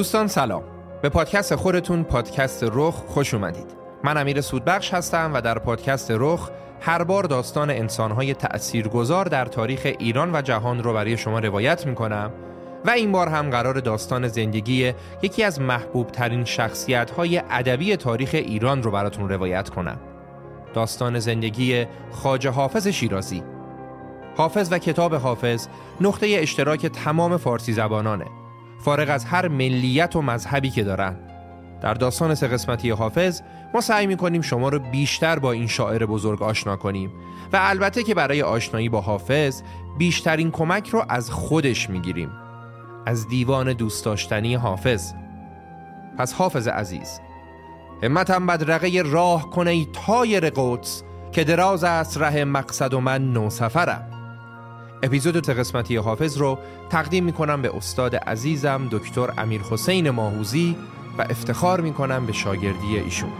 دوستان سلام. به پادکست خودتون پادکست رخ خوش اومدید. من امیر سودبخش هستم و در پادکست رخ هر بار داستان انسانهای تأثیرگذار در تاریخ ایران و جهان رو برای شما روایت می‌کنم و این بار هم قرار داستان زندگی یکی از محبوب ترین شخصیت های ادبی تاریخ ایران رو براتون روایت کنم. داستان زندگی خاجه حافظ شیرازی. حافظ و کتاب حافظ نقطه اشتراک تمام فارسی زبانانه. فارغ از هر ملیت و مذهبی که دارن. در داستان سه قسمتی حافظ ما سعی می‌کنیم شما رو بیشتر با این شاعر بزرگ آشنا کنیم و البته که برای آشنایی با حافظ بیشترین کمک رو از خودش می‌گیریم. از دیوان دوست داشتنی حافظ. پس حافظ عزیز همتم بدرقه راه کنه ای تایر قدس که دراز است ره مقصد و من نو اپیزود قسمتی حافظ رو تقدیم می کنم به استاد عزیزم دکتر امیر حسین ماهوزی و افتخار می کنم به شاگردی ایشون.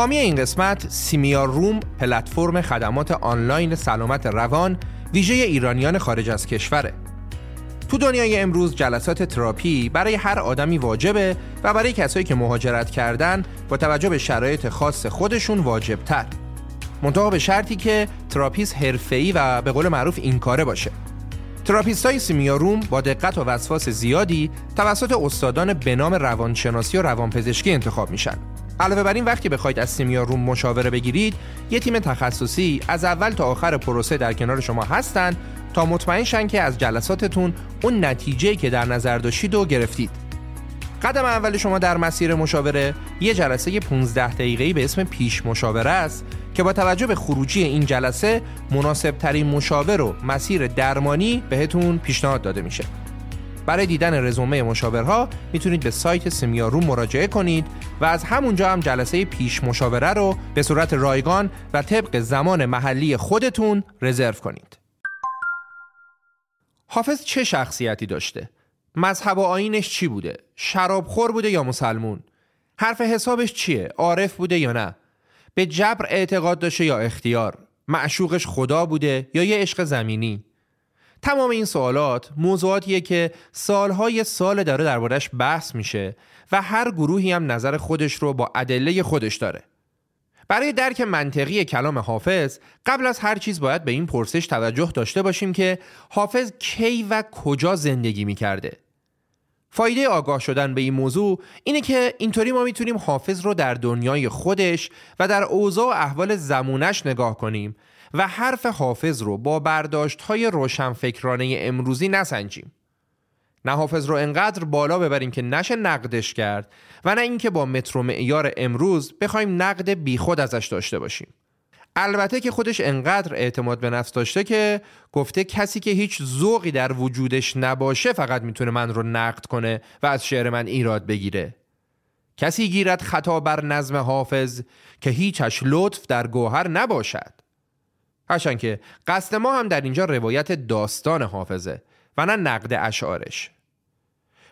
حامی این قسمت سیمیا روم پلتفرم خدمات آنلاین سلامت روان ویژه ایرانیان خارج از کشوره. تو دنیای امروز جلسات تراپی برای هر آدمی واجبه و برای کسایی که مهاجرت کردن با توجه به شرایط خاص خودشون واجبتر. منتها به شرطی که تراپیست حرفه‌ای و به قول معروف این کاره باشه. تراپیست های سیمیا روم با دقت و وسواس زیادی توسط استادان به نام روانشناسی و روانپزشکی انتخاب میشن. علاوه بر این وقتی بخواید از سیمیا روم مشاوره بگیرید یه تیم تخصصی از اول تا آخر پروسه در کنار شما هستند تا مطمئن شن که از جلساتتون اون نتیجه که در نظر داشتید و گرفتید. قدم اول شما در مسیر مشاوره یه جلسه 15 دقیقه‌ای به اسم پیش مشاوره است که با توجه به خروجی این جلسه مناسب ترین مشاور و مسیر درمانی بهتون پیشنهاد داده میشه. برای دیدن رزومه مشاورها می‌تونید به سایت سمیارو مراجعه کنید و از همونجا هم جلسه پیش مشاوره رو به صورت رایگان و طبق زمان محلی خودتون رزرو کنید. حافظ چه شخصیتی داشته؟ مذهب و آینش چی بوده؟ شرابخور بوده یا مسلمون؟ حرف حسابش چیه؟ عارف بوده یا نه؟ به جبر اعتقاد داشته یا اختیار؟ معشوقش خدا بوده یا یه عشق زمینی تمام این سوالات موضوعاتیه که سالهای سال داره دربارش بحث میشه و هر گروهی هم نظر خودش رو با ادله خودش داره. برای درک منطقی کلام حافظ قبل از هر چیز باید به این پرسش توجه داشته باشیم که حافظ کی و کجا زندگی می‌کرده. فایده آگاه شدن به این موضوع اینه که اینطوری ما می‌تونیم حافظ رو در دنیای خودش و در اوضاع و احوال زمونش نگاه کنیم و حرف حافظ رو با برداشت های روشنفکرانه امروزی نسنجیم. نه حافظ رو انقدر بالا ببریم که نشه نقدش کرد و نه اینکه با متر و معیار امروز بخوایم نقد بیخود ازش داشته باشیم. البته که خودش انقدر اعتماد به نفس داشته که گفته کسی که هیچ ذوقی در وجودش نباشه فقط می‌تونه من رو نقد کنه و از شعر من ایراد بگیره کسی گیرد خطا بر نظم حافظ که هیچش لطف در گوهر نباشد هرچند که قصد ما هم در اینجا روایت داستان حافظه و نه نقد اشعارش.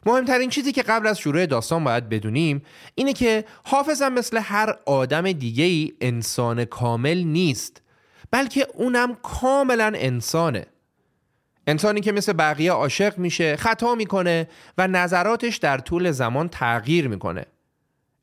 مهمترین چیزی که قبل از شروع داستان باید بدونیم اینه که حافظم مثل هر آدم دیگه ای انسان کامل نیست بلکه اونم کاملا انسانه. انسانی که مثل بقیه عاشق میشه خطا می‌کنه و نظراتش در طول زمان تغییر می‌کنه.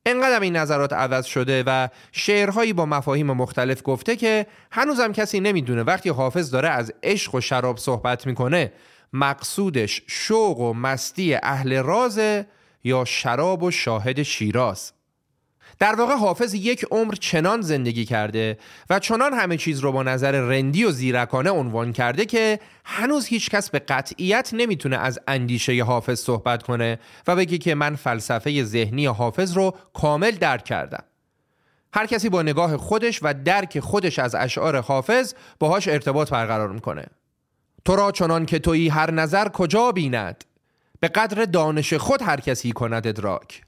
انقدر این نظرات عوض شده و شعرهایی با مفاهیم مختلف گفته که هنوزم کسی نمی‌دونه وقتی حافظ داره از عشق و شراب صحبت می‌کنه مقصودش شوق و مستی اهل رازه یا شراب و شاهد شیراز. در واقع حافظ یک عمر چنان زندگی کرده و چنان همه چیز رو با نظر رندی و زیرکانه عنوان کرده که هنوز هیچ کس به قطعیت نمی‌تونه از اندیشه حافظ صحبت کنه و بگه که من فلسفه ذهنی حافظ رو کامل درک کردم. هر کسی با نگاه خودش و درک خودش از اشعار حافظ باهاش ارتباط برقرار می‌کنه. تو را چنان که تویی هر نظر کجا بیند به قدر دانش خود هر کسی کند ادراک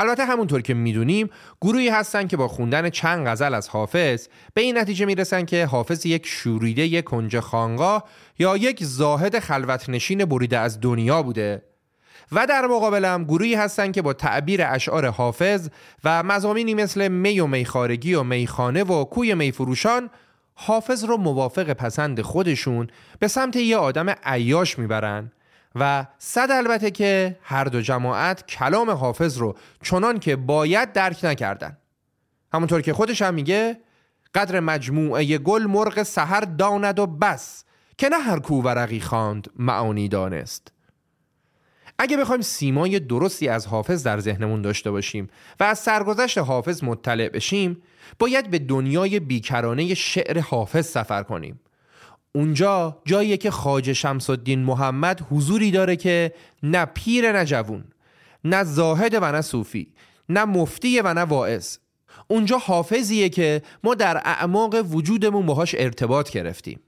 البته همونطور که می‌دونیم گروهی هستن که با خوندن چند غزل از حافظ به این نتیجه می‌رسن که حافظ یک شوریده یک کنج خانقاه یا یک زاهد خلوت نشین بریده از دنیا بوده. و در مقابل هم گروهی هستن که با تعبیر اشعار حافظ و مزامینی مثل می و میخارگی و میخانه و کوی میفروشان حافظ رو موافق پسند خودشون به سمت یه آدم عیاش می‌برن. و صد البته که هر دو جماعت کلام حافظ رو چنان که باید درک نکردن. همونطور که خودش هم میگه قدر مجموعه گل مرغ سحر داند و بس که نه هر کو ورقی خواند معانی دانست. اگه بخوایم سیمای درستی از حافظ در ذهنمون داشته باشیم و از سرگذشت حافظ مطلع بشیم باید به دنیای بیکرانه شعر حافظ سفر کنیم. اونجا جایی که خاج شمس الدین محمد حضوری داره که نه پیر نه جوون نه زاهد و نه صوفی نه مفتی و نه واعظ. اونجا حافظیه که ما در اعماق وجودمون باهاش ارتباط گرفتیم.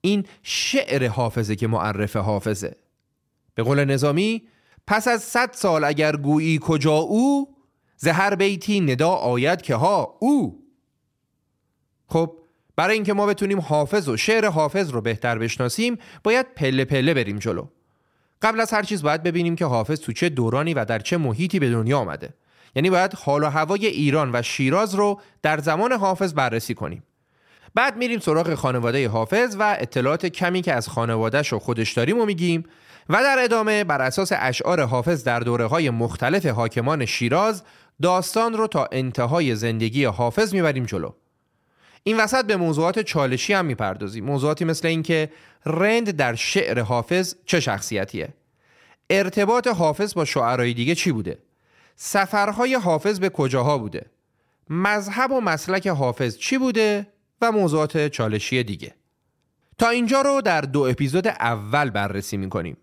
این شعر حافظه که معرف حافظه. به قول نظامی پس از صد سال اگر گویی کجا او زهر بیتی ندا آید که ها او. خب برای اینکه ما بتونیم حافظ و شعر حافظ رو بهتر بشناسیم باید پله پله بریم جلو. قبل از هر چیز باید ببینیم که حافظ تو چه دورانی و در چه محیطی به دنیا آمده. یعنی باید حال و هوای ایران و شیراز رو در زمان حافظ بررسی کنیم. بعد میریم سراغ خانواده حافظ و اطلاعات کمی که از خانوادهش و خودش داریم و میگیم و در ادامه بر اساس اشعار حافظ در دوره های مختلف حاکمان شیراز داستان رو تا انتهای زندگی حافظ می‌بریم جلو. این وسط به موضوعات چالشی هم می‌پردازیم. موضوعاتی مثل اینکه رند در شعر حافظ چه شخصیتیه؟ ارتباط حافظ با شعرهای دیگه چی بوده؟ سفرهای حافظ به کجاها بوده؟ مذهب و مسلک حافظ چی بوده؟ و موضوعات چالشی دیگه. تا اینجا رو در دو اپیزود اول بررسی می‌کنیم.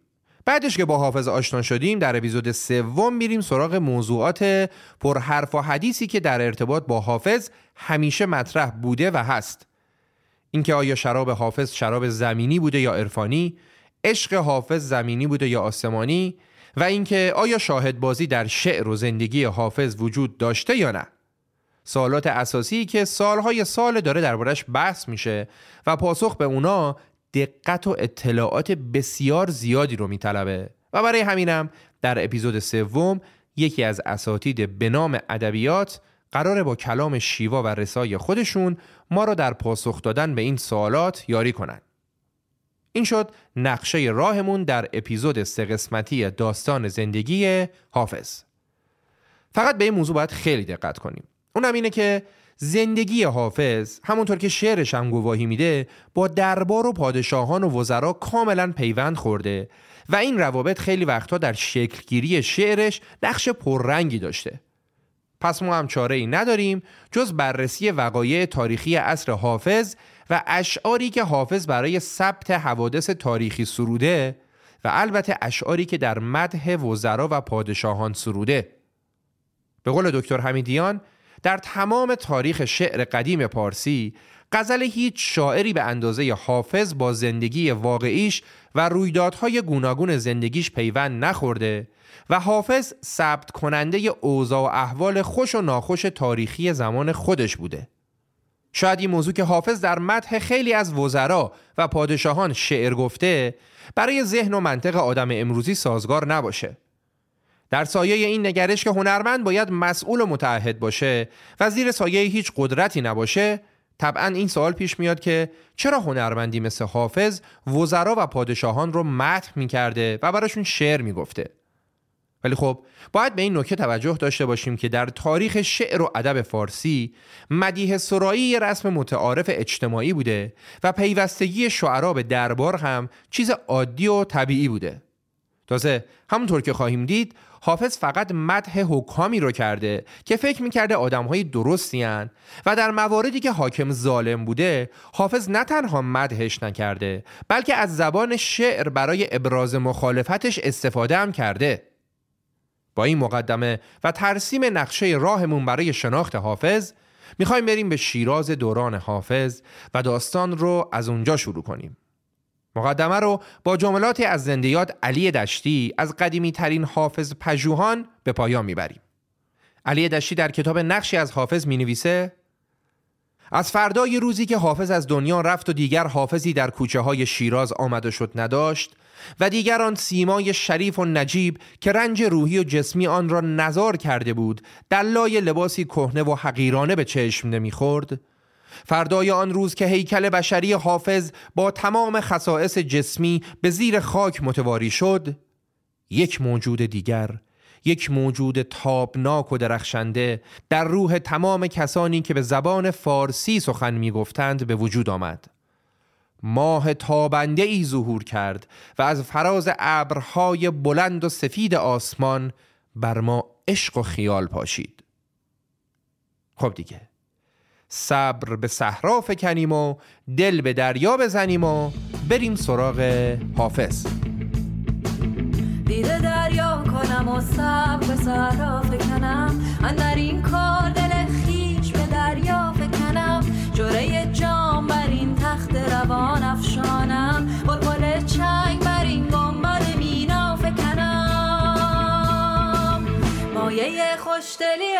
بعدش که با حافظ آشنا شدیم در اپیزود سوم میریم سراغ موضوعات پر حرف و حدیثی که در ارتباط با حافظ همیشه مطرح بوده و هست. اینکه آیا شراب حافظ شراب زمینی بوده یا عرفانی عشق حافظ زمینی بوده یا آسمانی و اینکه آیا شاهد بازی در شعر و زندگی حافظ وجود داشته یا نه. سوالات اساسی که سالهای سال داره دربارش بحث میشه و پاسخ به اونا دقت و اطلاعات بسیار زیادی رو میطلبه و برای همینم در اپیزود سوم یکی از اساتید به نام ادبیات قراره با کلام شیوا و رسای خودشون ما را در پاسخ دادن به این سوالات یاری کنند. این شد نقشه راهمون در اپیزود سه قسمتی داستان زندگی حافظ. فقط به این موضوع باید خیلی دقت کنیم. اونم اینه که زندگی حافظ. همونطور که شعرش هم گواهی میده با دربار و پادشاهان و وزرا کاملا پیوند خورده و این روابط خیلی وقتها در شکلگیری شعرش نقش پررنگی داشته. پس ما هم چاره ای نداریم جز بررسی وقایع تاریخی عصر حافظ و اشعاری که حافظ برای ثبت حوادث تاریخی سروده و البته اشعاری که در مدح وزرا و پادشاهان سروده. به قول دکتر حمیدیان در تمام تاریخ شعر قدیم پارسی غزل هیچ شاعری به اندازه حافظ با زندگی واقعیش و رویدادهای گوناگون زندگیش پیوند نخورده و حافظ ثبت کننده اوضاع و احوال خوش و ناخوش تاریخی زمان خودش بوده. شاید این موضوع که حافظ در متح خیلی از وزرا و پادشاهان شعر گفته برای ذهن و منطق آدم امروزی سازگار نباشه. در سایه این نگرش که هنرمند باید مسئول و متعهد باشه و زیر سایه هیچ قدرتی نباشه طبعا این سوال پیش میاد که چرا هنرمندی مثل حافظ وزرا و پادشاهان رو متح می‌کرده و براشون شعر می‌گفته؟ ولی خب باید به این نکته توجه داشته باشیم که در تاریخ شعر و ادب فارسی مدیه سرایی رسم متعارف اجتماعی بوده و پیوستگی شعرا به دربار هم چیز عادی و طبیعی بوده. تازه همونطور که خواهیم دید حافظ فقط مدح حکامی رو کرده که فکر می‌کرده آدمهای درستی هن و در مواردی که حاکم ظالم بوده حافظ نه تنها مدحش نکرده بلکه از زبان شعر برای ابراز مخالفتش استفاده هم کرده. با این مقدمه و ترسیم نقشه راهمون برای شناخت حافظ می‌خوایم بریم به شیراز دوران حافظ و داستان رو از اونجا شروع کنیم. مقدمه رو با جملاتی از زندیات علی دشتی از قدیمی ترین حافظ پژوهان به پایان می‌بریم. علی دشتی در کتاب نقشی از حافظ می نویسه از فردای روزی که حافظ از دنیا رفت و دیگر حافظی در کوچه های شیراز آمده شد نداشت و دیگر آن سیمای شریف و نجیب که رنج روحی و جسمی آن را نزار کرده بود دلای لباسی کهنه و حقیرانه به چشم نمی‌خورد فردای آن روز که هیکل بشری حافظ با تمام خصائص جسمی به زیر خاک متواری شد یک موجود دیگر یک موجود تابناک و درخشنده در روح تمام کسانی که به زبان فارسی سخن می گفتند به وجود آمد. ماه تابنده ای ظهور کرد و از فراز ابرهای بلند و سفید آسمان بر ما عشق و خیال پاشید. خب دیگه. صبر به صحرا فکنیم و دل به دریا بزنیم و بریم سراغ حافظ. دیده دریا کنم و صبر به صحرا فکنم. اندر این کار دل خیش به دریا فکنم. جوره جام بر این تخت روان افشانم. بلبل چنگ بر این گنبد مینا فکنم. مایه خوشدلی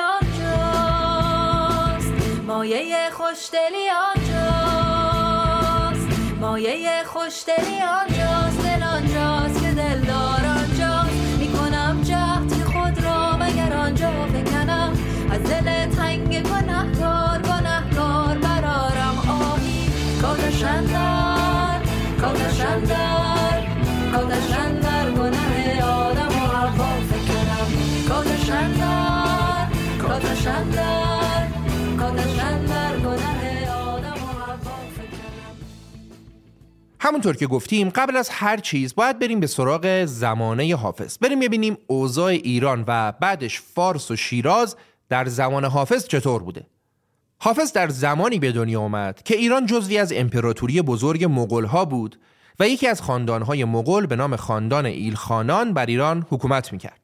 مایه خوشدلی آنجاست. مایه خوشدلی آنجاست. دل آنجاست که دلدار آنجاست. می‌کنم جهد که خود را مگر آنجا بکنم. از دل تنگ گنهکار گنهکار برارم آهی کاتشندر کاتشندر کاتشندر گنه آدم و حوا فکنم کاتشندر کاتشندر همونطور که گفتیم قبل از هر چیز باید بریم به سراغ زمانه حافظ. بریم ببینیم اوضاع ایران و بعدش فارس و شیراز در زمان حافظ چطور بوده. حافظ در زمانی به دنیا آمد که ایران جزوی از امپراتوری بزرگ مغول ها بود و یکی از خاندانهای مغول به نام خاندان ایلخانان بر ایران حکومت می‌کرد.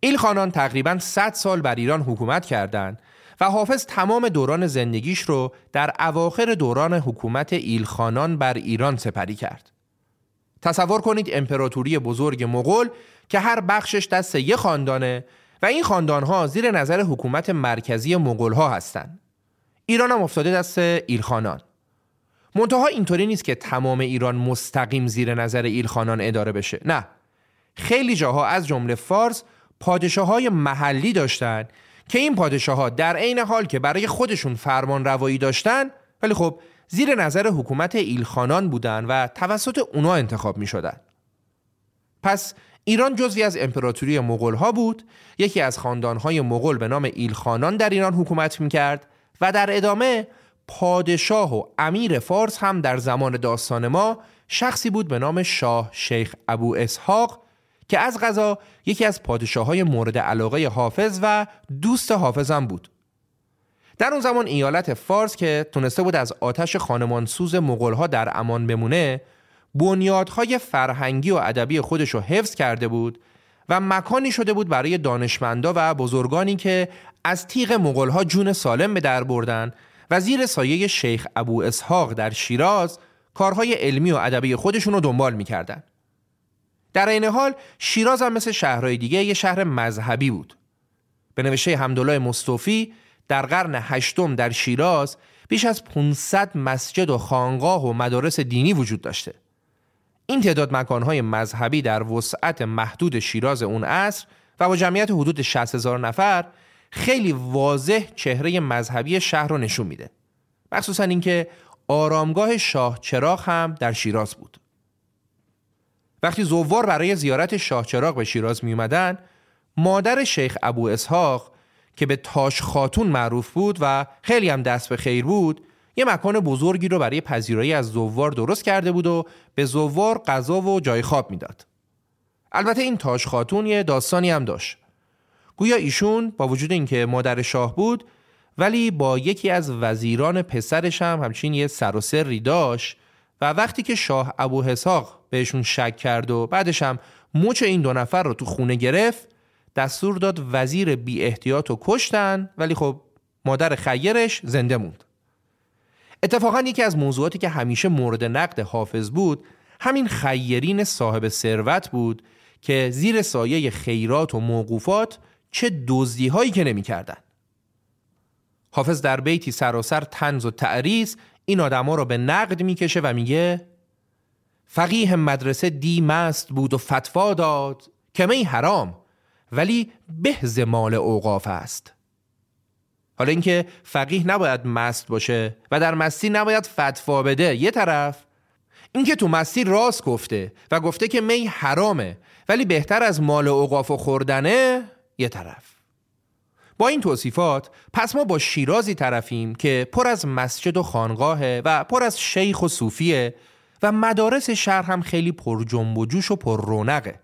ایلخانان تقریبا 100 سال بر ایران حکومت کردند و حافظ تمام دوران زندگیش رو در اواخر دوران حکومت ایلخانان بر ایران سپری کرد. تصور کنید امپراتوری بزرگ مغول که هر بخشش دست یه خاندانه و این خاندانها زیر نظر حکومت مرکزی مغول ها هستند. ایران هم افتاده دست ایلخانان. منتها اینطوری نیست که تمام ایران مستقیم زیر نظر ایلخانان اداره بشه. نه. خیلی جاها از جمله فارس پادشاه های محلی داشتند که این پادشاه ها در عین حال که برای خودشون فرمان روایی داشتن ولی خب زیر نظر حکومت ایلخانان بودن و توسط اونا انتخاب می شدن. پس ایران جزوی از امپراتوری مغول ها بود یکی از خاندان های مغول به نام ایلخانان در ایران حکومت می کرد و در ادامه پادشاه و امیر فارس هم در زمان داستان ما شخصی بود به نام شاه شیخ ابو اسحاق که از غذا یکی از پادشاه های مورد علاقه حافظ و دوست حافظم بود در اون زمان ایالت فارس که تونسته بود از آتش خانمانسوز ها در امان بمونه بنیادهای فرهنگی و ادبی خودش رو حفظ کرده بود و مکانی شده بود برای دانشمندا و بزرگانی که از تیغ ها جون سالم به در بردن و زیر سایه شیخ ابو اسحاق در شیراز کارهای علمی و ادبی خودشون رو دنبال می‌کردن. در این حال شیراز هم مثل شهرهای دیگه یه شهر مذهبی بود. به نوشته حمدالله مصطفی در قرن هشتم در شیراز بیش از 500 مسجد و خانقاه و مدارس دینی وجود داشته. این تعداد مکانهای مذهبی در وسعت محدود شیراز اون عصر و با جمعیت حدود 60 هزار نفر خیلی واضح چهره مذهبی شهر رو نشون میده. مخصوصا اینکه آرامگاه شاه چراغ هم در شیراز بود. وقتی زوار برای زیارت شاه چراغ به شیراز می اومدن مادر شیخ ابو اسحاق که به تاش خاتون معروف بود و خیلی هم دست به خیر بود یه مکان بزرگی رو برای پذیرایی از زوار درست کرده بود و به زوار غذا و جای خواب می‌داد. البته این تاش خاتون یه داستانی هم داشت. گویا ایشون با وجود اینکه مادر شاه بود ولی با یکی از وزیران پسرش هم همچین یه سر و سری داشت و وقتی که شاه ابو حساق بهشون شک کرد و بعدش هم مچ این دو نفر رو تو خونه گرفت دستور داد وزیر بی احتیاط و کشتن ولی خب مادر خیرش زنده موند اتفاقا یکی از موضوعاتی که همیشه مورد نقد حافظ بود همین خیرین صاحب ثروت بود که زیر سایه خیرات و موقوفات چه دزدی هایی که نمی‌کردن. حافظ در بیتی سراسر تنز و تعریض این آدما رو به نقد می‌کشه و میگه فقیه مدرسه دی مست بود و فتوا داد که می حرام ولی بهز مال اوقاف است. حالا اینکه فقیه نباید مست باشه و در مستی نباید فتوا بده یه طرف. اینکه تو مستی راست گفته و گفته که می حرامه ولی بهتر از مال اوقاف و خوردنه یه طرف. با این توصیفات پس ما با شیرازی طرفیم که پر از مسجد و خانقاهه و پر از شیخ و صوفیه و مدارس شهر هم خیلی پر جنب و جوش و پر رونقه.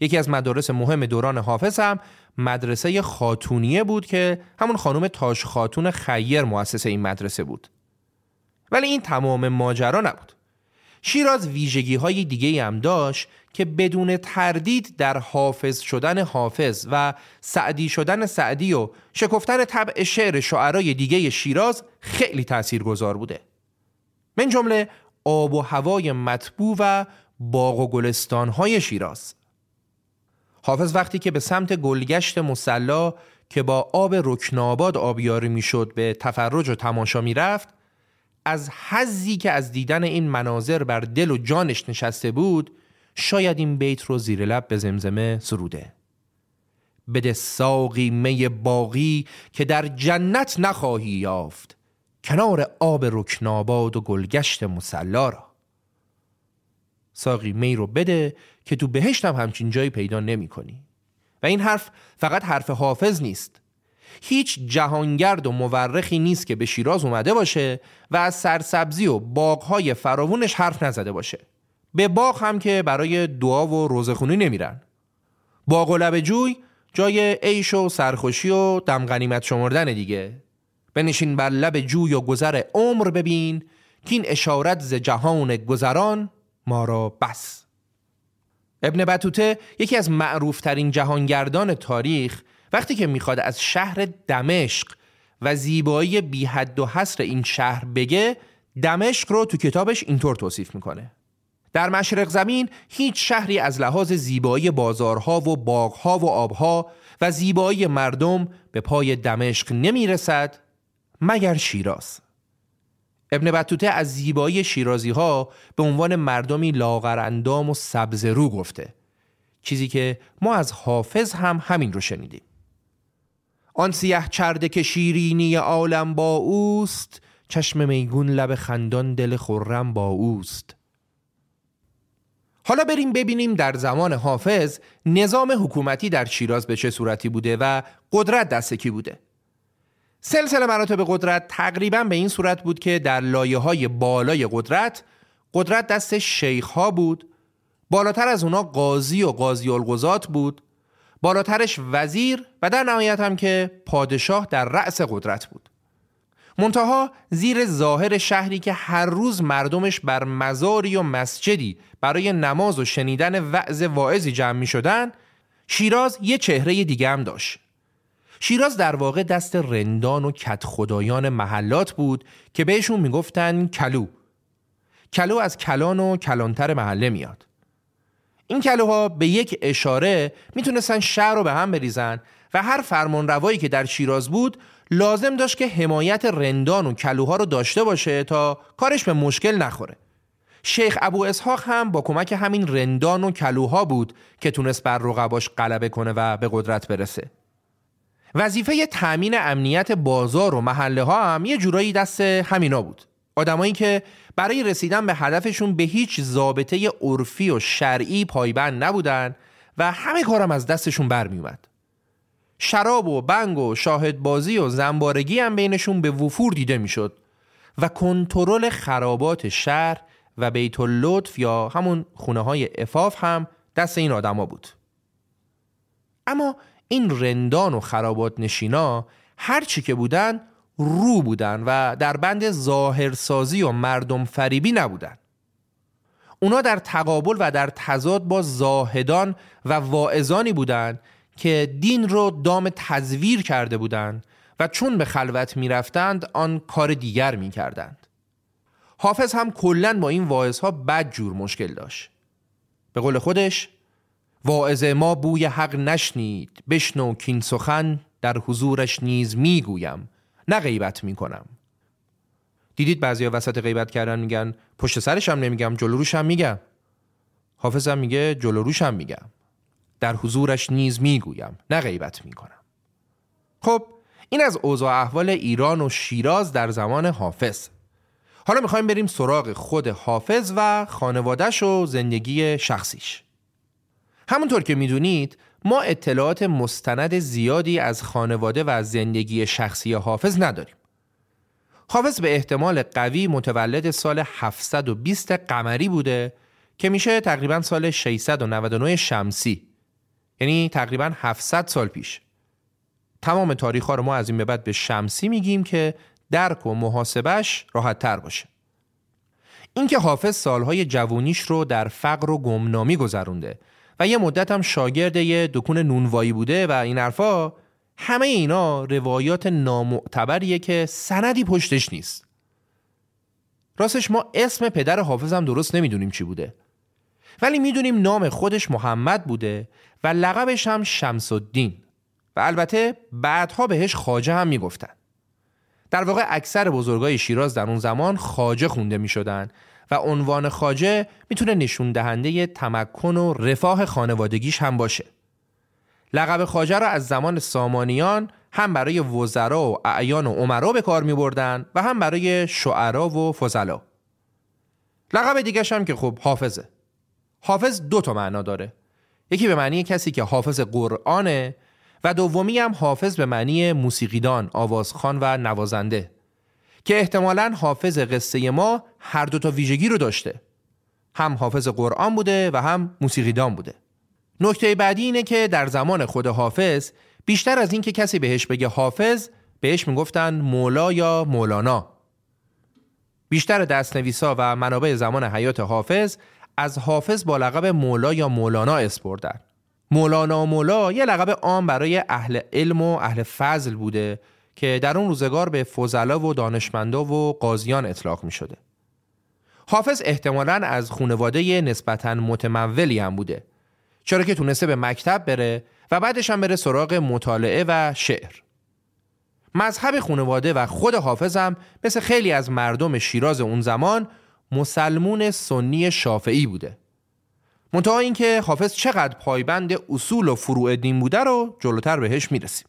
یکی از مدارس مهم دوران حافظ هم مدرسه خاتونیه بود که همون خانم تاش خاتون خیر مؤسس این مدرسه بود. ولی این تمام ماجرا نبود. شیراز ویژگی های دیگه هم داشت که بدون تردید در حافظ شدن حافظ و سعدی شدن سعدی و شکفتن طبع شعر شعرای دیگه شیراز خیلی تأثیر گذار بوده. من جمله آب و هوای مطبوع و باغ و گلستان های شیراز. حافظ وقتی که به سمت گلگشت مسلا که با آب رکناباد آبیاری می‌شد به تفرج و تماشا می‌رفت از حزی که از دیدن این مناظر بر دل و جانش نشسته بود شاید این بیت رو زیر لب به زمزمه سروده. بده ساقی می باقی که در جنت نخواهی یافت. کنار آب رکناباد و گلگشت مسلا را. ساقی می رو بده که تو بهشت هم همچین جایی پیدا نمی کنی. و این حرف فقط حرف حافظ نیست. هیچ جهانگرد و مورخی نیست که به شیراز اومده باشه و از سرسبزی و باغهای فراوونش حرف نزده باشه. به باغ هم که برای دعا و روزخونی نمیرن. باغ و لب جوی جای عیش و سرخوشی و دم غنیمت شمردن دیگه. بنشین بر لب جوی و گذر عمر ببین که این اشارت ز جهان گذران ما را بس. ابن بطوته یکی از معروفترین جهانگردان تاریخ وقتی که می‌خواد از شهر دمشق و زیبایی بی حد و حصر این شهر بگه دمشق رو تو کتابش اینطور توصیف می‌کنه. در مشرق زمین هیچ شهری از لحاظ زیبایی بازارها و باغها و آبها و زیبایی مردم به پای دمشق نمی‌رسد مگر شیراز. ابن بطوته از زیبایی شیرازی ها به عنوان مردمی لاغرندام و سبز رو گفته چیزی که ما از حافظ هم همین رو شنیدیم. آن سیه چرده که شیرینی عالم با اوست چشم میگون لب خندان دل خرم با اوست. حالا بریم ببینیم در زمان حافظ نظام حکومتی در شیراز به چه صورتی بوده و قدرت دست کی بوده. سلسله مراتب قدرت تقریبا به این صورت بود که در لایه های بالای قدرت قدرت دست شیخ ها بود. بالاتر از اونا قاضی و قاضی القضات بود. بالاترش وزیر و در نهایت هم که پادشاه در رأس قدرت بود. منتها زیر ظاهر شهری که هر روز مردمش بر مزاری و مسجدی برای نماز و شنیدن وعظ واعظی جمع می شدن شیراز یه چهره دیگه هم داشت. شیراز در واقع دست رندان و کت خدایان محلات بود که بهشون می‌گفتن کلو. کلو از کلان و کلانتر محله میاد. این کلوها به یک اشاره می‌تونستن شهر رو به هم بریزن و هر فرمان روایی که در شیراز بود لازم داشت که حمایت رندان و کلوها رو داشته باشه تا کارش به مشکل نخوره. شیخ ابو اسحاق هم با کمک همین رندان و کلوها بود که تونست بر رقباش غلبه کنه و به قدرت برسه. وظیفه تأمین امنیت بازار و محله ها هم یه جورایی دست همینا بود. آدمایی که برای رسیدن به هدفشون به هیچ ضابطه عرفی و شرعی پایبند نبودن و همه کارم از دستشون برمیومد شراب و بنگ و شاهدبازی و زنبارگی هم بینشون به وفور دیده می‌شد و کنترل خرابات شهر و بیت اللطف یا همون خونه های افاف هم دست این آدما بود. اما این رندان و خرابات نشینا هرچی که بودن رو بودن و در بند ظاهرسازی و مردم فریبی نبودن. اونا در تقابل و در تضاد با زاهدان و واعظانی بودند که دین رو دام تزویر کرده بودند و چون به خلوت می‌رفتند آن کار دیگر می‌کردند. حافظ هم کلا با این واعظها بد جور مشکل داشت. به قول خودش واعظ ما بوی حق نشنید بشنو کین سخن در حضورش نیز می‌گویم نه غیبت می‌کنم. دیدید بعضیا وسط غیبت کردن میگن پشت سرش هم نمیگم جلو روش هم میگم. حافظم میگه جلو روش هم میگم. در حضورش نیز می‌گویم. نه غیبت می‌کنم. خب این از اوضاع احوال ایران و شیراز در زمان حافظ. حالا می‌خوایم بریم سراغ خود حافظ و خانوادهش و زندگی شخصیش. همونطور که می‌دونید ما اطلاعات مستند زیادی از خانواده و زندگی شخصی حافظ نداریم. حافظ به احتمال قوی متولد سال 720 قمری بوده که میشه تقریبا سال 699 شمسی. یعنی تقریبا 700 سال پیش. تمام تاریخ ها رو ما از این به بعد به شمسی میگیم که درک و محاسبش راحت تر باشه. اینکه حافظ سالهای جوونیش رو در فقر و گمنامی گذرونده و یه مدت هم شاگرد یه دکون نونوایی بوده و این حرفا همه اینا روایات نامعتبریه که سندی پشتش نیست. راستش ما اسم پدر حافظ هم درست نمی‌دونیم چی بوده. ولی می‌دونیم نام خودش محمد بوده و لقبش هم شمس الدین و البته بعدها بهش خاجه هم می‌گفتن در واقع اکثر بزرگای شیراز در اون زمان خاجه خونده می شدن و عنوان خاجه می‌تونه نشون دهنده تمکن و رفاه خانوادگیش هم باشه. لقب خاجه را از زمان سامانیان هم برای وزرا و اعیان و عمرا به کار می بردن و هم برای شعرا و فضلا. لقب دیگه هم که خب حافظه. حافظ دو تا معنا داره. یکی به معنی کسی که حافظ قرآنه و دومی هم حافظ به معنی موسیقیدان، آوازخان و نوازنده که احتمالا حافظ قصه ما هر دو تا ویژگی رو داشته. هم حافظ قرآن بوده و هم موسیقیدان بوده. نکته بعدی اینه که در زمان خود حافظ بیشتر از این که کسی بهش بگه حافظ بهش می‌گفتن مولا یا مولانا. بیشتر دستنویسا و منابع زمان حیات حافظ از حافظ با لقب مولا یا مولانا اسپردن مولانا مولا یه لقب عام برای اهل علم و اهل فضل بوده که در اون روزگار به فضلا و دانشمندا و قاضیان اطلاق می شده. حافظ احتمالا از خانواده نسبتا متمولی هم بوده چرا که تونسته به مکتب بره و بعدش هم بره سراغ مطالعه و شعر مذهب خانواده و خود حافظ مثل خیلی از مردم شیراز اون زمان مسلمون سنی شافعی بوده. منتها اینکه حافظ چقدر پایبند اصول و فروع دین بوده رو جلوتر بهش می‌رسیم.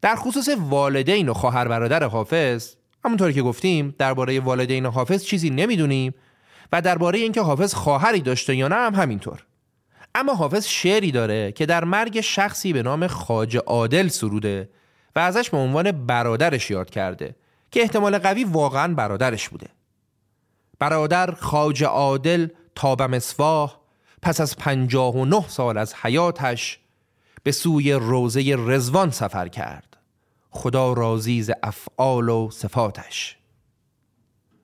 در خصوص والدین و خواهر برادر حافظ همونطور که گفتیم درباره والدین حافظ چیزی نمی‌دونیم و درباره اینکه حافظ خواهری داشته یا نه هم همینطور. اما حافظ شعری داره که در مرگ شخصی به نام خاج عادل سروده و ازش به عنوان برادرش یاد کرده که احتمال قوی واقعا برادرش بوده. برادر خاج عادل تاب مصفاه پس از پنجاه و نه سال از حیاتش به سوی روزه رزوان سفر کرد. خدا رازیز افعال و صفاتش.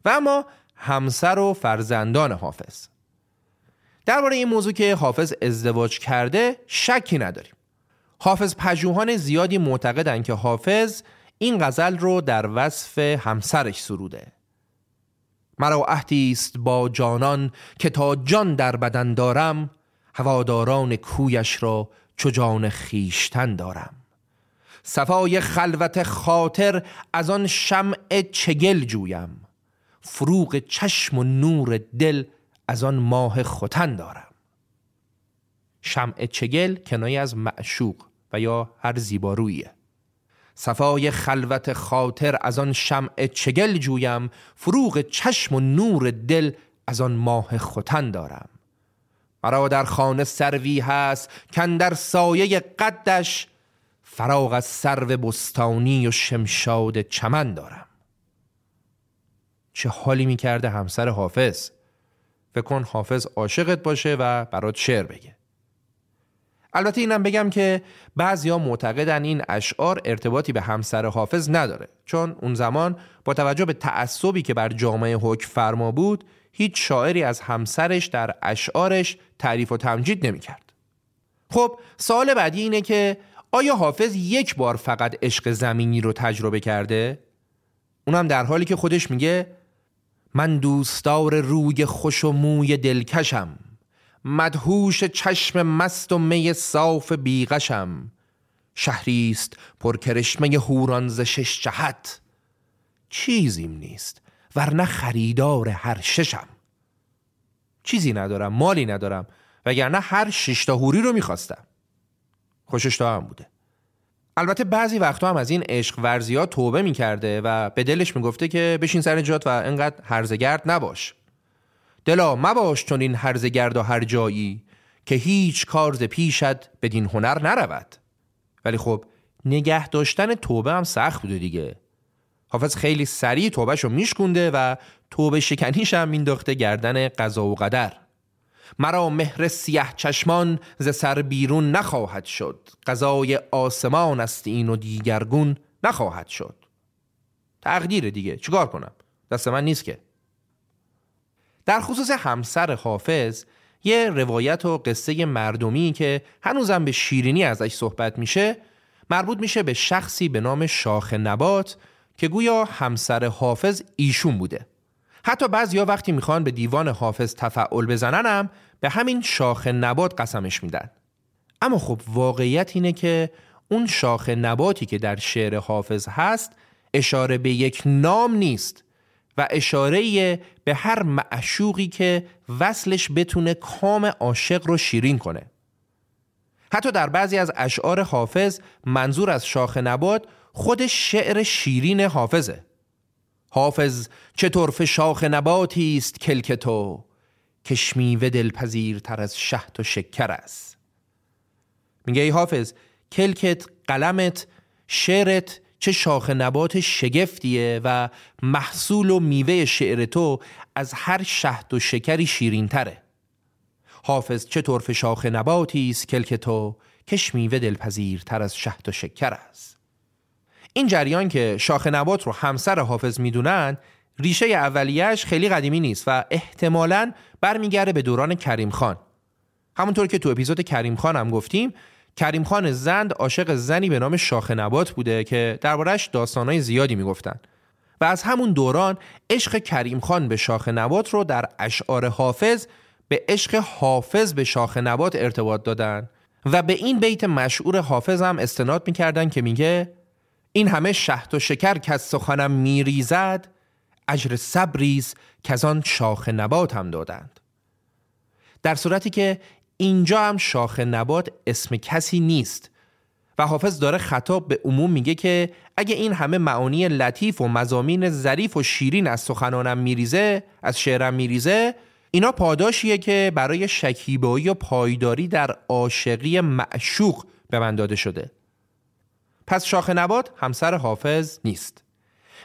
و اما همسر و فرزندان حافظ. درباره این موضوع که حافظ ازدواج کرده شکی نداریم. حافظ پژوهان زیادی معتقدند که حافظ این غزل رو در وصف همسرش سروده. مرا عهدی است با جانان که تا جان در بدن دارم هواداران کویش را چو جان خیشتن دارم. صفای خلوت خاطر از آن شمع چگل جویم فروغ چشم و نور دل از آن ماه ختن دارم. شمع چگل کنایه از معشوق و یا هر زیبارویه. صفای خلوت خاطر از آن شمع چگل جویم فروغ چشم و نور دل از آن ماه ختن دارم. مرا در خانه سروی هست کن در سایه قدش فراغ از سرو بستانی و شمشاد چمن دارم. چه حالی می‌کرده همسر حافظ؟ فکر حافظ عاشقت باشه و برات شعر بگه. البته اینم بگم که بعضیا معتقدن این اشعار ارتباطی به همسر حافظ نداره چون اون زمان با توجه به تعصبی که بر جامعه حکم فرما بود هیچ شاعری از همسرش در اشعارش تعریف و تمجید نمی‌کرد. خب سوال بعدی اینه که آیا حافظ یک بار فقط عشق زمینی رو تجربه کرده؟ اونم در حالی که خودش میگه من دوستدار روی خوش و موی دلکشم مدهوش چشم مست و می صاف بیغشم. شهریست پرکرشمه هوران ز شش جهت. چیزیم نیست ورنه خریدار هر ششم. چیزی ندارم مالی ندارم وگرنه هر شش تا هوری رو می‌خواستم. خوشش تا هم بوده. البته بعضی وقتا هم از این عشق ورزی ها توبه می‌کرده و به دلش می‌گفته که بشین سر جات و انقدر هرزگرد نباش. دلا مباش چون این هرزگرد و هر جایی که هیچ کارز پیشت بدین هنر نرود. ولی خب نگه داشتن توبه هم سخت بوده دیگه. حافظ خیلی سریع توبهش رو میشکونده و توبه شکنیش هم مینداخته گردن قضا و قدر. مرا مهر سیه چشمان ز سر بیرون نخواهد شد. قضای آسمان است این و دیگرگون نخواهد شد. تقدیر دیگه. چیکار کنم؟ دست من نیست که. در خصوص همسر حافظ یه روایت و قصه مردمی که هنوزم به شیرینی ازش صحبت میشه مربوط میشه به شخصی به نام شاخ نبات که گویا همسر حافظ ایشون بوده. حتی بعضیا وقتی می‌خوان به دیوان حافظ تفعول بزننم به همین شاخ نبات قسمش میدن. اما خب واقعیت اینه که اون شاخ نباتی که در شعر حافظ هست اشاره به یک نام نیست. و اشاره به هر معشوقی که وصلش بتونه کام عاشق رو شیرین کنه. حتی در بعضی از اشعار حافظ منظور از شاخ نبات خود شعر شیرین حافظه. حافظ چه طرف شاخ نباتی است کلک تو؟ که شمیوه دلپذیرتر از شهد و شکر است. میگه ای حافظ کلکت قلمت شعرت چه شاخ نبات شگفتیه و محصول و میوه شعر تو از هر شهد و شکری شیرین تره حافظ چه طرف شاخ نباتی است کلک تو کش میوه دلپذیرتر از شهد و شکر است. این جریان که شاخ نبات رو همسر حافظ می‌دونن ریشه اولیش خیلی قدیمی نیست و احتمالاً برمیگرده به دوران کریم خان. همونطور که تو اپیزود کریم خان هم گفتیم کریم خان زند عاشق زنی به نام شاخ نبات بوده که دربارش داستانهای زیادی می‌گفتن. و از همون دوران عشق کریم خان به شاخ نبات رو در اشعار حافظ به عشق حافظ به شاخ نبات ارتباط دادن. و به این بیت مشهور حافظ هم استناد می‌کردن که میگه این همه شهد و شکر که از سخنم میریزد اجر صبریز که از آن شاخ نبات هم دادند. در صورتی که اینجا هم شاخ نبات اسم کسی نیست. و حافظ داره خطاب به عموم میگه که اگه این همه معانی لطیف و مزامین ظریف و شیرین از سخنانم میریزه از شعرم میریزه اینا پاداشیه که برای شکیبایی و پایداری در عاشقی معشوق به من داده شده. پس شاخ نبات همسر حافظ نیست.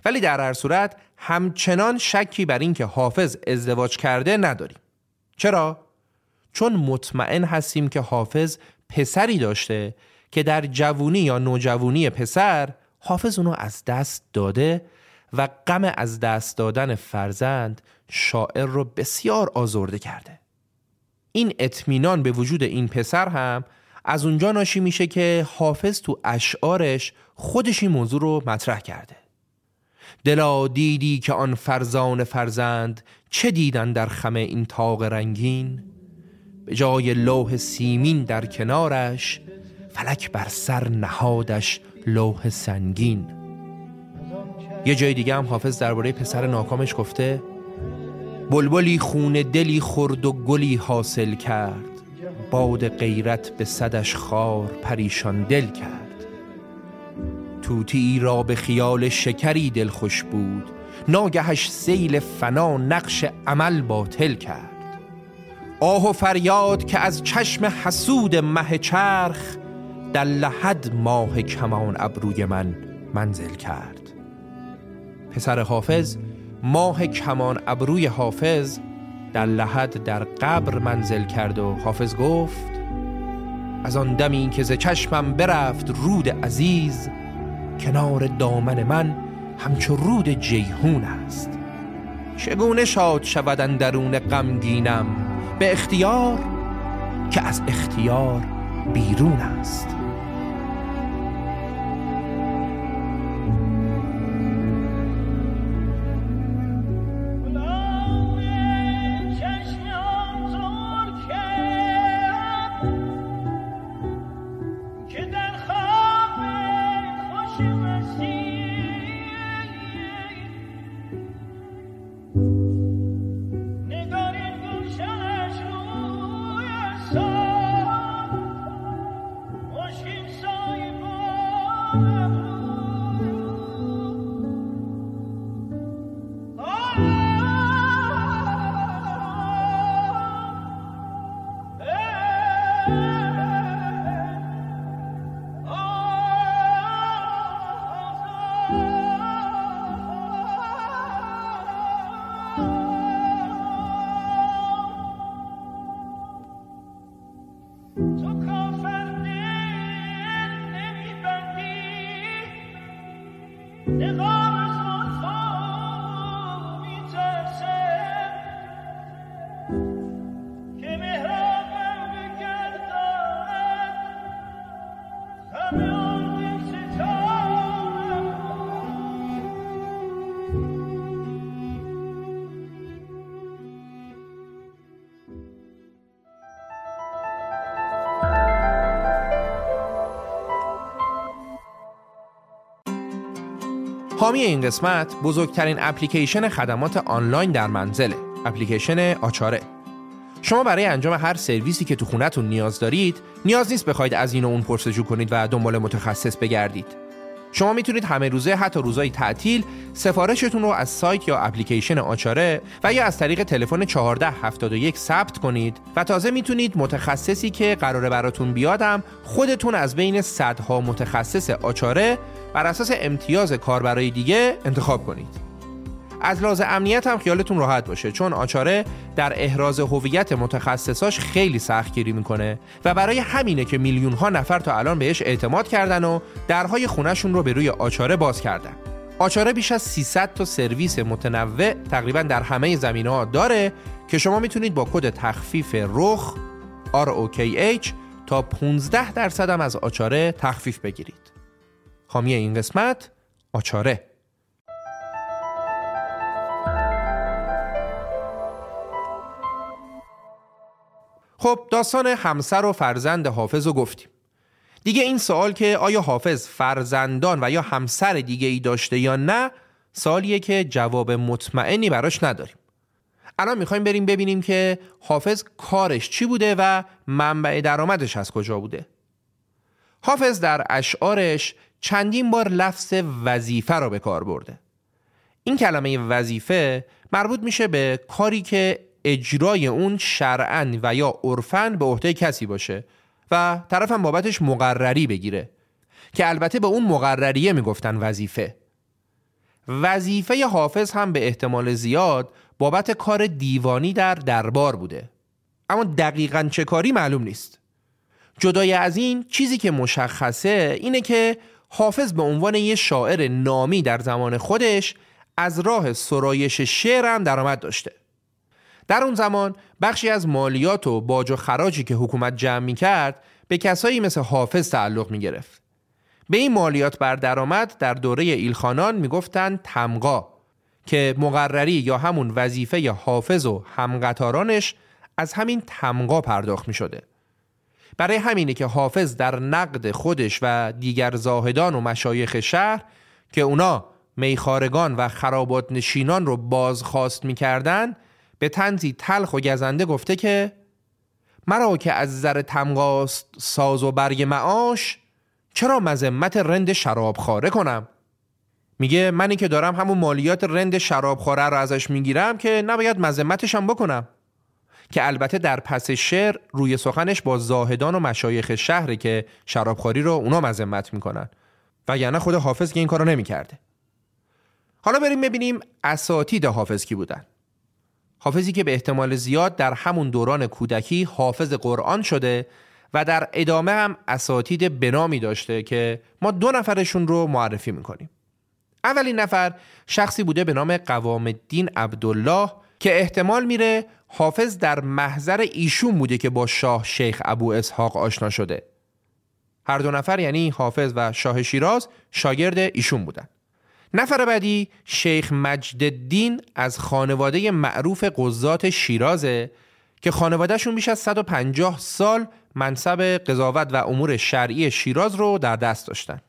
ولی در هر صورت همچنان شکی بر اینکه حافظ ازدواج کرده نداریم. چرا؟ چون مطمئن هستیم که حافظ پسری داشته که در جوونی یا نوجوونی پسر حافظ اونو از دست داده و غم از دست دادن فرزند شاعر رو بسیار آزرده کرده. این اطمینان به وجود این پسر هم از اونجا ناشی میشه که حافظ تو اشعارش خودش این موضوع رو مطرح کرده. دلا دیدی که آن فرزان فرزند چه دیدن در خم این تاق رنگین؟ به جای لوح سیمین در کنارش فلک بر سر نهادش لوح سنگین. یه جای دیگه هم حافظ درباره پسر ناکامش گفته بلبلی خون دلی خورد و گلی حاصل کرد. باد غیرت به صدش خار پریشان دل کرد. توتی را به خیال شکری دل خوش بود. ناگهش سیل فنا نقش عمل باطل کرد. آه و فریاد که از چشم حسود مه چرخ در لحد ماه کمان ابروی من منزل کرد. پسر حافظ ماه کمان ابروی حافظ در لحد در قبر منزل کرد و حافظ گفت از آن دمی که ز چشمم برفت رود عزیز کنار دامن من همچو رود جیهون است. چگونه شاد شود درون غمگینم؟ به اختیار که از اختیار بیرون است. حامی این قسمت بزرگترین اپلیکیشن خدمات آنلاین در منزله اپلیکیشن آچاره. شما برای انجام هر سرویسی که تو خونتون نیاز دارید نیاز نیست بخواید از این و اون پرسجو کنید و دنبال متخصص بگردید. شما می‌تونید همه روزه حتی روزای تعطیل سفارشتون رو از سایت یا اپلیکیشن آچاره و یا از طریق تلفن 1471 ثبت کنید و تازه می‌تونید متخصصی که قراره براتون بیادم خودتون از بین صدها متخصص آچاره بر اساس امتیاز کاربرای دیگه انتخاب کنید. از لحاظ امنیت هم خیالتون راحت باشه چون آچاره در احراز هویت متخصصاش خیلی سختگیری می‌کنه و برای همینه که میلیون ها نفر تا الان بهش اعتماد کردن و درهای خونهشون رو به روی آچاره باز کردن. آچاره بیش از 300 تا سرویس متنوع تقریبا در همه زمینه ها داره که شما می‌تونید با کد تخفیف رخ ROKH تا 15 درصد هم از آچاره تخفیف بگیرید. حامی این قسمت آچاره. خب داستان همسر و فرزند حافظ رو گفتیم. دیگه این سوال که آیا حافظ فرزندان و یا همسر دیگه ای داشته یا نه سوالیه که جواب مطمئنی براش نداریم. الان می‌خوایم بریم ببینیم که حافظ کارش چی بوده و منبع درآمدش از کجا بوده. حافظ در اشعارش چندین بار لفظ وظیفه را به کار برده. این کلمه وظیفه مربوط میشه به کاری که اجرای اون شرعن و یا عرفن به عهده کسی باشه و طرفم بابتش مقرری بگیره که البته به اون مقرریه می‌گفتن وظیفه. وظیفه حافظ هم به احتمال زیاد بابت کار دیوانی در دربار بوده. اما دقیقا چه کاری معلوم نیست. جدای از این چیزی که مشخصه اینه که حافظ به عنوان یه شاعر نامی در زمان خودش از راه سرایش شعر هم درآمد داشته در اون زمان بخشی از مالیات و باج و خراجی که حکومت جمع می کرد به کسایی مثل حافظ تعلق می گرفت. به این مالیات بر درآمد در دوره ایلخانان می‌گفتند تمقا که مقرری یا همون وظیفه حافظ و همقطارانش از همین تمقا پرداخت می شده. برای همینه که حافظ در نقد خودش و دیگر زاهدان و مشایخ شهر که اونا میخارگان و خرابات نشینان رو بازخواست می‌کردن به تنزی تلخ و گزنده گفته که مرا که از زر تمغاست ساز و برگ معاش چرا مذمت رند شرابخواره کنم؟ میگه منی که دارم همون مالیات رند شرابخواره رو ازش می‌گیرم که نباید مذمتشم بکنم. که البته در پس شعر روی سخنش با زاهدان و مشایخ شهره که شرابخوری رو اونا مذمت می‌کنن. و یعنی خود حافظ که این کارو نمی‌کرده. حالا بریم ببینیم اساتید حافظ کی بودن. حافظی که به احتمال زیاد در همون دوران کودکی حافظ قرآن شده و در ادامه هم اساتید بنامی داشته که ما دو نفرشون رو معرفی می‌کنیم. اولین نفر شخصی بوده به نام قوام الدین عبدالله که احتمال میره حافظ در محضر ایشون بوده که با شاه شیخ ابو اسحاق آشنا شده هر دو نفر یعنی حافظ و شاه شیراز شاگرد ایشون بودن نفر بعدی شیخ مجددین از خانواده معروف قضات شیرازه که خانوادهشون بیش از 150 سال منصب قضاوت و امور شرعی شیراز رو در دست داشتن.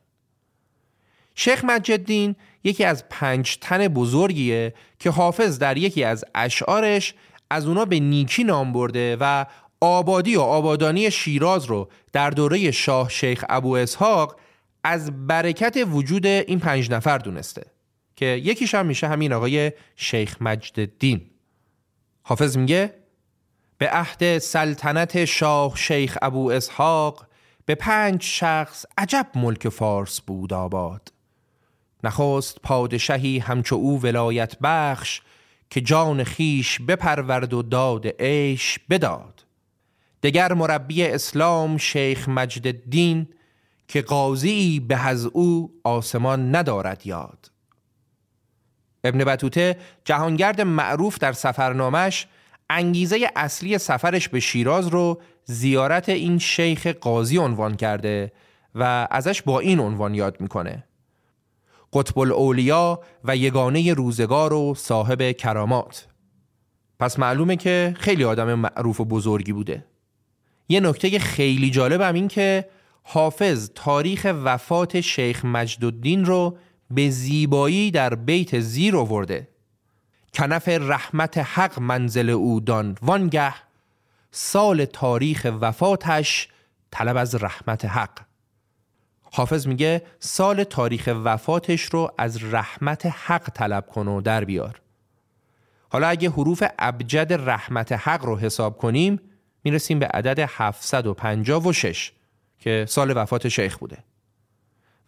شیخ مجددین یکی از پنج تن بزرگیه که حافظ در یکی از اشعارش از اونا به نیکی نام برده و آبادی و آبادانی شیراز رو در دوره شاه شیخ ابو اسحاق از برکت وجود این پنج نفر دونسته که یکیش هم میشه همین آقای شیخ مجد الدین حافظ میگه؟ به عهد سلطنت شاه شیخ ابو اسحاق به پنج شخص عجب ملک فارس بود آباد. نخست پادشهی همچو او ولایت بخش که جان خیش بپرورد و داد عیش بداد. دگر مربی اسلام شیخ مجد الدین که قاضی به از او آسمان ندارد یاد. ابن بطوته جهانگرد معروف در سفرنامش انگیزه اصلی سفرش به شیراز رو زیارت این شیخ قاضی عنوان کرده و ازش با این عنوان یاد می‌کنه. قطب الاولیا و یگانه روزگار و صاحب کرامات. پس معلومه که خیلی آدم معروف و بزرگی بوده. یه نکته خیلی جالب هم این که حافظ تاریخ وفات شیخ مجدالدین رو به زیبایی در بیت زیر آورده. کنف رحمت حق منزل او دان وانگه سال تاریخ وفاتش طلب از رحمت حق. حافظ میگه سال تاریخ وفاتش رو از رحمت حق طلب کن و در بیار. حالا اگه حروف ابجد رحمت حق رو حساب کنیم می‌رسیم به عدد 756 که سال وفات شیخ بوده.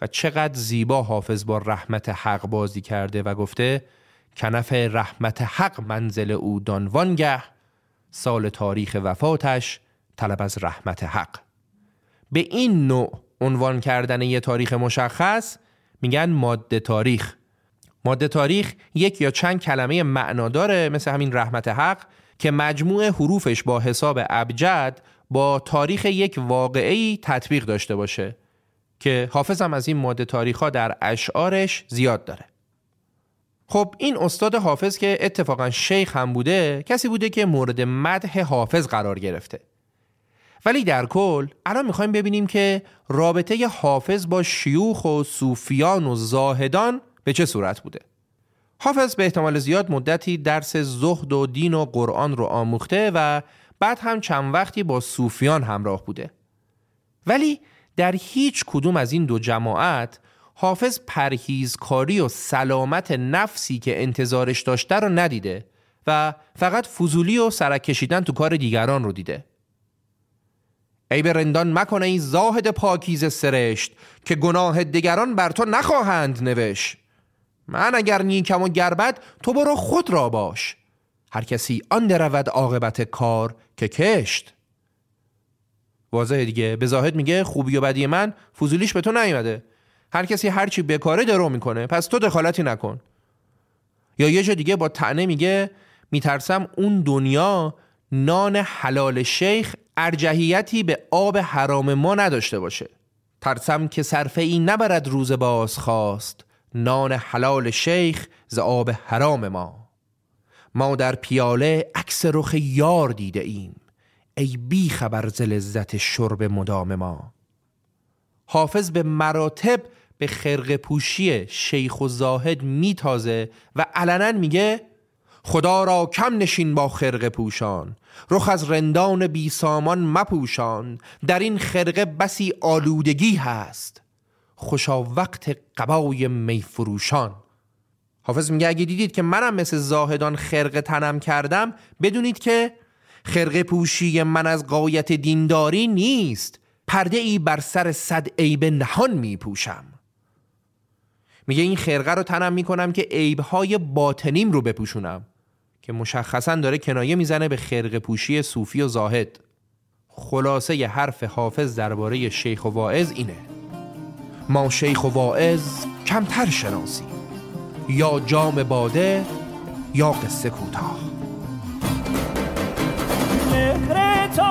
و چقدر زیبا حافظ با رحمت حق بازی کرده و گفته کنف رحمت حق منزل او دانوانگه سال تاریخ وفاتش طلب از رحمت حق. به این نوع عنوان کردن یه تاریخ مشخص میگن ماده تاریخ. ماده تاریخ یک یا چند کلمه معناداره مثل همین رحمت حق که مجموع حروفش با حساب ابجد با تاریخ یک واقعی تطبیق داشته باشه که حافظم از این ماده تاریخ ها در اشعارش زیاد داره. خب این استاد حافظ که اتفاقا شیخ هم بوده کسی بوده که مورد مدح حافظ قرار گرفته. ولی در کل الان می‌خوایم ببینیم که رابطه حافظ با شیوخ و صوفیان و زاهدان به چه صورت بوده. حافظ به احتمال زیاد مدتی درس زهد و دین و قرآن رو آموخته و بعد هم چند وقتی با صوفیان همراه بوده. ولی در هیچ کدوم از این دو جماعت حافظ پرهیزکاری و سلامت نفسی که انتظارش داشته رو ندیده و فقط فضولی و سرک کشیدن تو کار دیگران رو دیده. ای به رندان مکنه ای زاهد پاکیز سرشت که گناه دیگران بر تو نخواهند نوشت. من اگر نیکم و گربت تو برو خود را باش. هر کسی آن درود عاقبت کار که کشت. واضحه دیگه به زاهد میگه خوبی و بدی من فضولیش به تو نیومده هر کسی هر چی بکاره درو می‌کنه پس تو دخالتی نکن. یا یه جا دیگه با تعنه میگه میترسم اون دنیا نان حلال شیخ ارجحیتی به آب حرام ما نداشته باشه. ترسم که صرفه این نبرد روز باز خواست نان حلال شیخ ز آب حرام ما. ما در پیاله عکس رخ یار دیده ایم. ای بی خبر ز لذت شرب مدام ما. حافظ به مراتب به خرق پوشی شیخ و زاهد میتازه و علنا میگه خدا را کم نشین با خرق پوشان. رخ از رندان بی سامان مپوشان. در این خرقه بسی آلودگی هست. خوشا وقت قبای میفروشان حافظ میگه اگه دیدید که منم مثل زاهدان خرقه تنم کردم بدونید که خرقه پوشی من از قایت دینداری نیست. پرده ای بر سر صد عیب نهان می پوشم میگه این خرقه رو تنم می‌کنم که عیبهای باطنیم رو بپوشونم. که مشخصا داره کنایه می‌زنه به خرقه پوشی صوفی و زاهد. خلاصه ی حرف حافظ درباره شیخ و واعظ اینه. ما شیخ و واعظ کمتر شناسیم. یا جام باده یا قصه کوتاه. مهر تو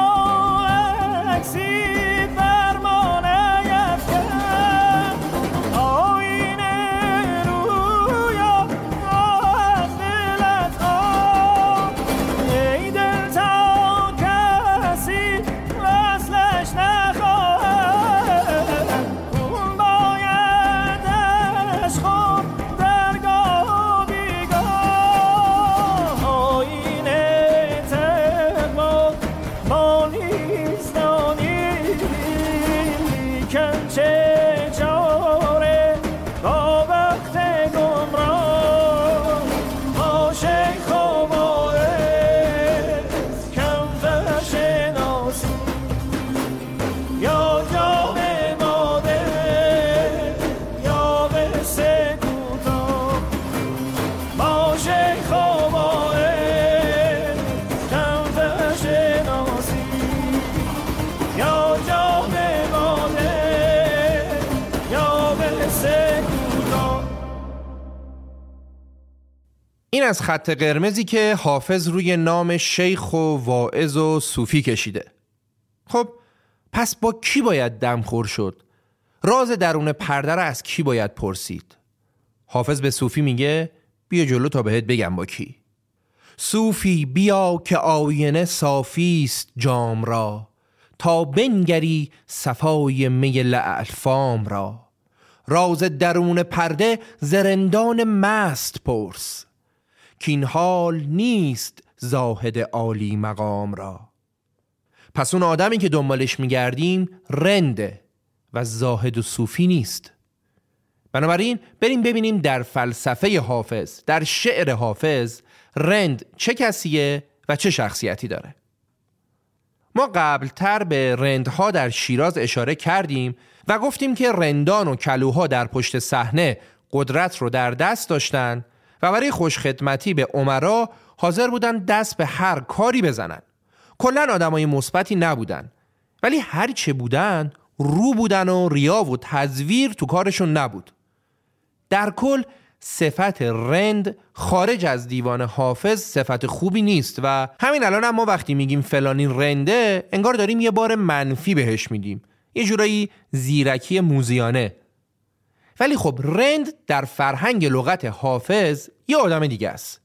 از خط قرمزی که حافظ روی نام شیخ و واعظ و صوفی کشیده خب پس با کی باید دمخور شد؟ راز درون پرده را از کی باید پرسید؟ حافظ به صوفی میگه بیا جلو تا بهت بگم با کی صوفی بیا که آینه صافی است جام را تا بنگری صفای می لعلفام را راز درون پرده زرندان مست پرس که حال نیست زاهد عالی مقام را. پس اون آدمی که دنبالش میگردیم رنده و زاهد و صوفی نیست. بنابراین بریم ببینیم در فلسفه حافظ در شعر حافظ رند چه کسیه و چه شخصیتی داره. ما قبلتر به رندها در شیراز اشاره کردیم و گفتیم که رندان و کلوها در پشت صحنه قدرت رو در دست داشتن و برای خوشخدمتی به عمرا حاضر بودن دست به هر کاری بزنن کلا آدمای مثبتی نبودن ولی هر چه بودن رو بودن و ریا و تزویر تو کارشون نبود. در کل صفت رند خارج از دیوان حافظ صفت خوبی نیست و همین الان هم ما وقتی میگیم فلانی رنده انگار داریم یه بار منفی بهش میدیم. یه جورایی زیرکی موزیانه. ولی خب رند در فرهنگ لغت حافظ یه آدم دیگه است.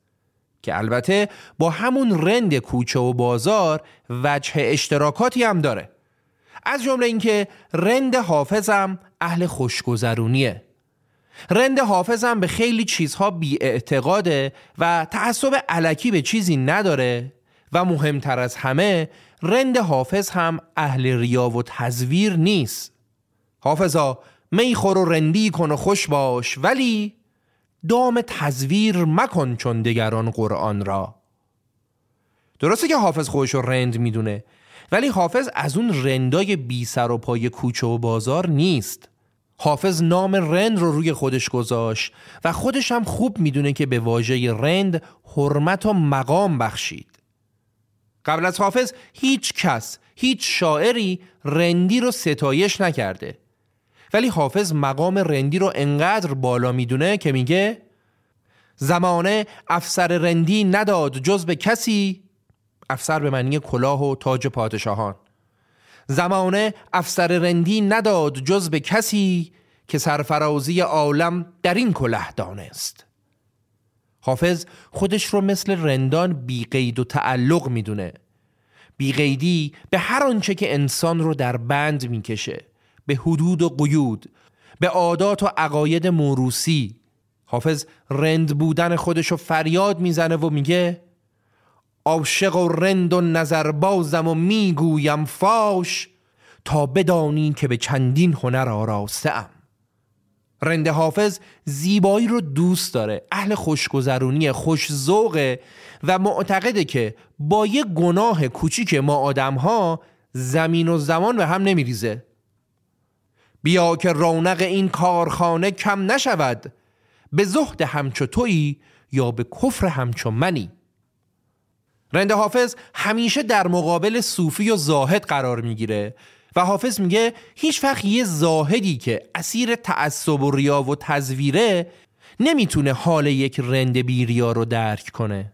که البته با همون رند کوچه و بازار وجه اشتراکاتی هم داره. از جمله اینکه رند حافظم اهل خوشگذرونیه. رند حافظم به خیلی چیزها بی اعتقاده و تعصب علکی به چیزی نداره و مهمتر از همه رند حافظ هم اهل ریا و تزویر نیست. حافظا میخور و رندی کن و خوش باش ولی دام تزویر مکن چون دگران قرآن را. درسته که حافظ خودش رند می‌دونه ولی حافظ از اون رندای بی سر و پای کوچه و بازار نیست. حافظ نام رند رو روی خودش گذاشت و خودش هم خوب می‌دونه که به واژه رند حرمت و مقام بخشید. قبل از حافظ هیچ کس هیچ شاعری رندی رو ستایش نکرده. ولی حافظ مقام رندی رو انقدر بالا می‌دونه که میگه زمانه افسر رندی نداد جز به کسی؟ افسر به معنی کلاه و تاج پادشاهان. زمانه افسر رندی نداد جز به کسی که سرفرازی عالم در این کله دانست. حافظ خودش رو مثل رندان بیقید و تعلق می‌دونه. بیقیدی به هر آنچه که انسان رو در بند می‌کشه. به حدود و قیود به عادات و عقاید موروسی حافظ رند بودن خودش رو فریاد می‌زنه و میگه عاشق و رند و نظربازم و می‌گویم فاش تا بدانی که به چندین هنر آراسته ام رند حافظ زیبایی رو دوست داره اهل خوشگذرونی خوش ذوقه و معتقده که با یه گناه کوچیک ما آدم ها زمین و زمان به هم نمیریزه. بیا که رونق این کارخانه کم نشود. به زهد همچو تویی یا به کفر همچو منی. رند حافظ همیشه در مقابل صوفی و زاهد قرار می‌گیره و حافظ میگه هیچ وقت یه زاهدی که اسیر تعصب و ریا و تزویره نمی‌تونه حال یک رند بیریا رو درک کنه.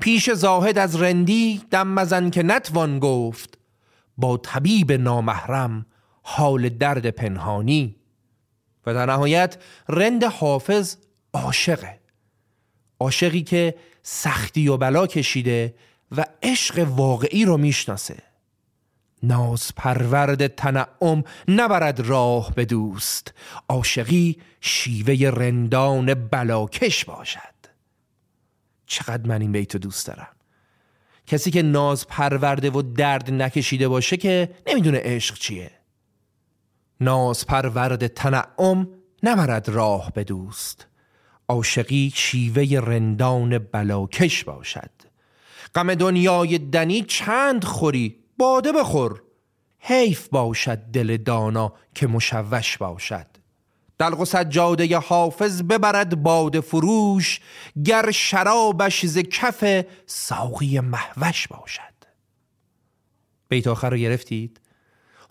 پیش زاهد از رندی دم مزن که نتوان گفت با طبیب نامحرم حال درد پنهانی. و در نهایت رند حافظ عاشقه. عاشقی که سختی و بلا کشیده و عشق واقعی رو می‌شناسه. ناز پرورد تنعم نبرد راه به دوست. عاشقی شیوه رندان بلاکش باشد. چقدر من این بیتو دوست دارم. کسی که ناز پرورده و درد نکشیده باشه که نمی‌دونه عشق چیه. ناز پرورد تنعم نبرد راه به دوست. عاشقی شیوه رندان بلاکش باشد. غم دنیای دنی چند خوری؟ باده بخور. حیف باشد دل دانا که مشوش باشد. دلق و سجاده حافظ ببرد باده فروش گر شرابش ز کف ساقی محوش باشد. بیت آخر رو گرفتید؟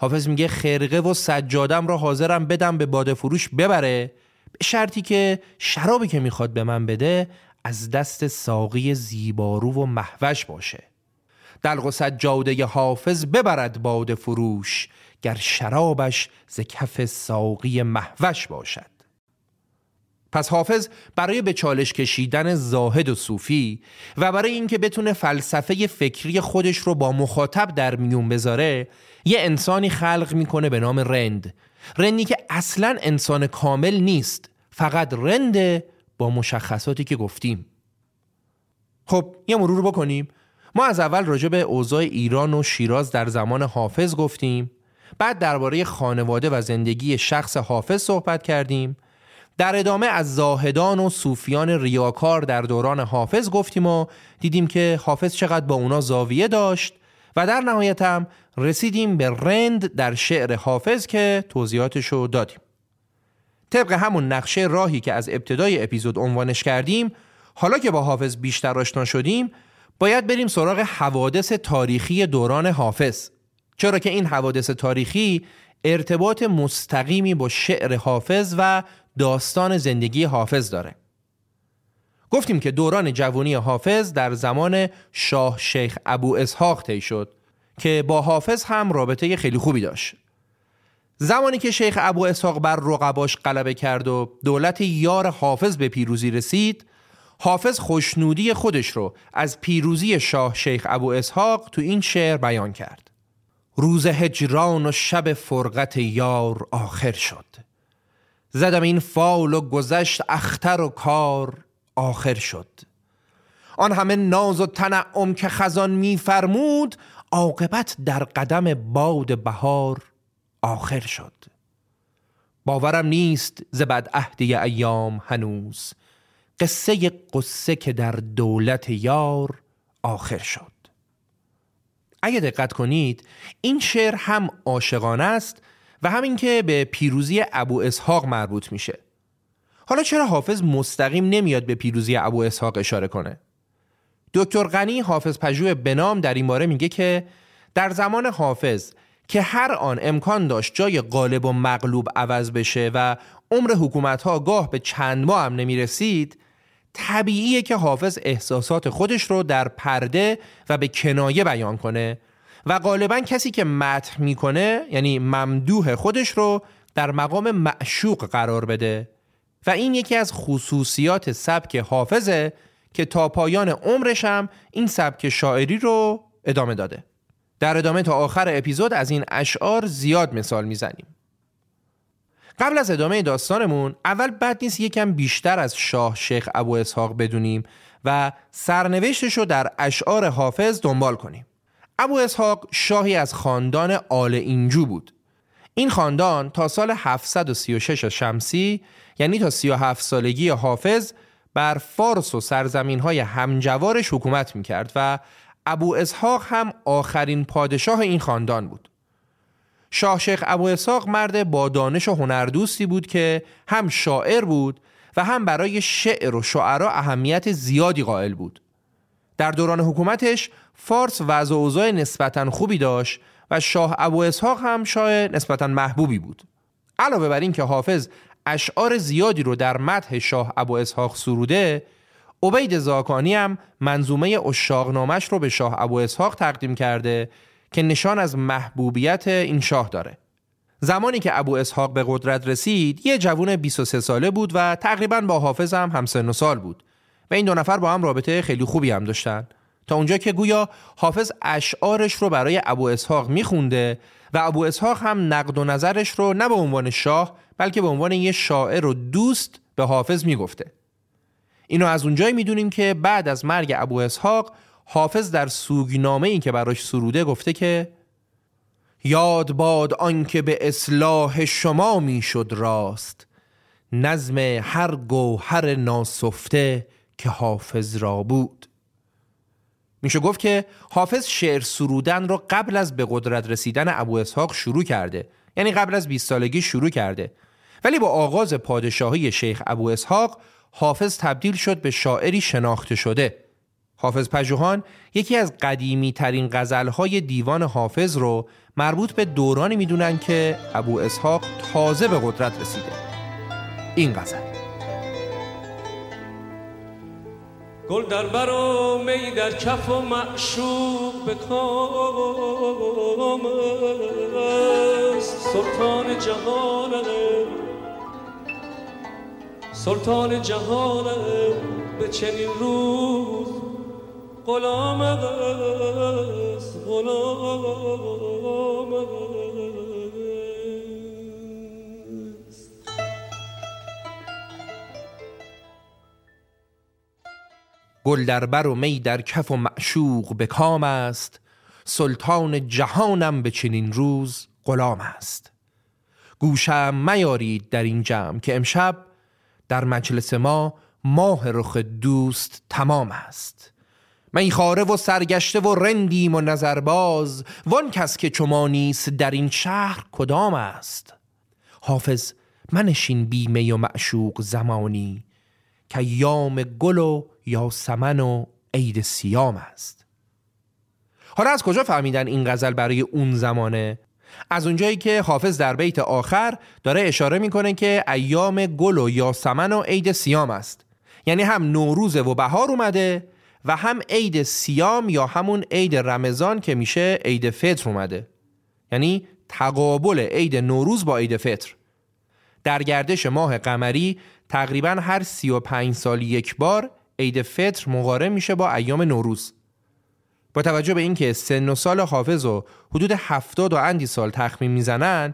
حافظ میگه خرقه و سجادم را حاضرم بدم به باده فروش ببره. به شرطی که شرابی که می‌خواد به من بده از دست ساقی زیبارو و محوش باشه. دلق و سجاده حافظ ببرد باد فروش گر شرابش ز کف ساقی محوش باشد. پس حافظ برای به چالش کشیدن زاهد و صوفی و برای اینکه بتونه فلسفه فکری خودش رو با مخاطب در میون بذاره یه انسانی خلق می‌کنه به نام رند. رندی که اصلا انسان کامل نیست فقط رنده با مشخصاتی که گفتیم. خب یه مرور بکنیم. ما از اول راجع به اوضاع ایران و شیراز در زمان حافظ گفتیم. بعد درباره خانواده و زندگی شخص حافظ صحبت کردیم. در ادامه از زاهدان و صوفیان ریاکار در دوران حافظ گفتیم و دیدیم که حافظ چقدر با اونا زاویه داشت و در نهایت هم رسیدیم به رند در شعر حافظ که توضیحاتشو دادیم. طبق همون نقشه راهی که از ابتدای اپیزود عنوانش کردیم حالا که با حافظ بیشتر آشنا شدیم باید بریم سراغ حوادث تاریخی دوران حافظ. چرا که این حوادث تاریخی ارتباط مستقیمی با شعر حافظ و داستان زندگی حافظ داره. گفتیم که دوران جوانی حافظ در زمان شاه شیخ ابو اسحاق طی شد. که با حافظ هم رابطه خیلی خوبی داشت. زمانی که شیخ ابو اسحاق بر رقباش غلبه کرد و دولت یار حافظ به پیروزی رسید حافظ خوشنودی خودش رو از پیروزی شاه شیخ ابو اسحاق تو این شعر بیان کرد. روز هجران و شب فرقت یار آخر شد. زدم این فال و گذشت اختر و کار آخر شد. آن همه ناز و تنعم که خزان میفرمود عاقبت در قدم باد بهار آخر شد. باورم نیست ز بد عهدی ایام هنوز قصه قصه که در دولت یار آخر شد. اگه دقت کنید این شعر هم عاشقانه است و همین که به پیروزی ابو اسحاق مربوط میشه. حالا چرا حافظ مستقیم نمیاد به پیروزی ابو اسحاق اشاره کنه؟ دکتر غنی حافظ پژوه بنام در این باره میگه که در زمان حافظ که هر آن امکان داشت جای غالب و مغلوب عوض بشه و عمر حکومت ها گاه به چند ماه هم نمی رسید طبیعیه که حافظ احساسات خودش رو در پرده و به کنایه بیان کنه و غالبا کسی که متح می‌کنه یعنی ممدوح خودش رو در مقام معشوق قرار بده. و این یکی از خصوصیات سبک حافظه که تا پایان عمرش هم این سبک شاعری رو ادامه داده. در ادامه تا آخر اپیزود از این اشعار زیاد مثال می‌زنیم. قبل از ادامه داستانمون اول بد نیست یکم بیشتر از شاه شیخ ابو اسحاق بدونیم و سرنوشتش رو در اشعار حافظ دنبال کنیم. ابو اسحاق شاهی از خاندان آل اینجو بود. این خاندان تا سال 736 شمسی یعنی تا 37 سالگی حافظ بر فارس و سرزمین های همجوارش حکومت می‌کرد و ابو اسحاق هم آخرین پادشاه این خاندان بود. شاه شیخ ابو اسحاق مرد با دانش و هنردوستی بود که هم شاعر بود و هم برای شعر و شعرا اهمیت زیادی قائل بود. در دوران حکومتش فارس وضع اوضاع نسبتا خوبی داشت و شاه ابو اسحاق هم شاه نسبتا محبوبی بود. علاوه بر این که حافظ اشعار زیادی رو در مدح شاه ابو اسحاق سروده عبید زاکانی هم منظومه اشاقنامش رو به شاه ابو اسحاق تقدیم کرده که نشان از محبوبیت این شاه داره. زمانی که ابو اسحاق به قدرت رسید یه جوون 23 ساله بود و تقریبا با حافظ هم همسن و سال بود و این دو نفر با هم رابطه خیلی خوبی هم داشتن. تا اونجا که گویا حافظ اشعارش رو برای ابو اسحاق میخونده و ابو اسحاق هم نقد و نظرش رو نه به عنوان شاه بلکه به عنوان یه شاعر و دوست به حافظ می‌گفته. اینو از اونجایی می‌دونیم که بعد از مرگ ابو اسحاق حافظ در سوگنامه ای که براش سروده گفته که یاد باد آنکه به اصلاح شما می‌شد راست نظم هر گوهر ناسفته که حافظ را بود. میشه گفت که حافظ شعر سرودن رو قبل از به قدرت رسیدن ابو اسحاق شروع کرده. یعنی قبل از 20 سالگی شروع کرده. ولی با آغاز پادشاهی شیخ ابو اسحاق حافظ تبدیل شد به شاعری شناخته شده. حافظ پژوهان یکی از قدیمی ترین غزلهای دیوان حافظ رو مربوط به دورانی می‌دونن که ابو اسحاق تازه به قدرت رسیده. این غزل. گل در بر و می در کف و معشوق به کام سلطان جهانه سلطان جهانه به چنین روز غلام است. غلام است. گل در بر و می در کف و معشوق به کام است. سلطان جهانم به چنین روز غلام است. گوشم میارید در این جمع که امشب در مجلس ما ماه رخ دوست تمام است. میخاره و سرگشته و رندیم و نظرباز وان کس که چما نیست در این شهر کدام است؟ حافظ منشین بیمه و معشوق زمانی که یام گل و یا سمن و عید سیام است. حالا از کجا فهمیدن این غزل برای اون زمانه؟ از اونجایی که حافظ در بیت آخر داره اشاره می‌کنه که ایام گل و یاسمن و عید سیام است. یعنی هم نوروز و بهار اومده و هم عید سیام یا همون عید رمضان که میشه عید فطر اومده. یعنی تقابل عید نوروز با عید فطر. در گردش ماه قمری تقریبا هر سی و پنج سال یک بار عید فطر مقارن میشه با ایام نوروز. با توجه به اینکه سن و سال حافظ و حدود هفتاد و اندی سال تخمین می‌زنن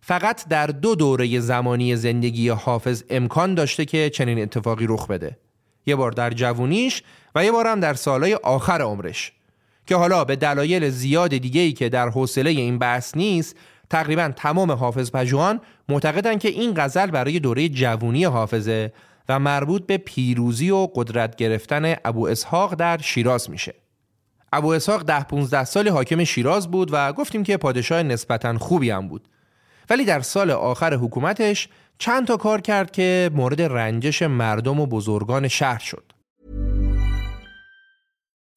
فقط در دو دوره زمانی زندگی حافظ امکان داشته که چنین اتفاقی رخ بده. یه بار در جوونیش و یه بار هم در سالهای آخر عمرش که حالا به دلایل زیاد دیگه ای که در حوصله این بحث نیست تقریبا تمام حافظ پژوهان معتقدند که این غزل برای دوره جوونی حافظه و مربوط به پیروزی و قدرت گرفتن ابو اسحاق در شیراز میشه. ابو اسحاق ده 15 سال حاکم شیراز بود و گفتیم که پادشاه نسبتا خوبی هم بود. ولی در سال آخر حکومتش چند تا کار کرد که مورد رنجش مردم و بزرگان شهر شد.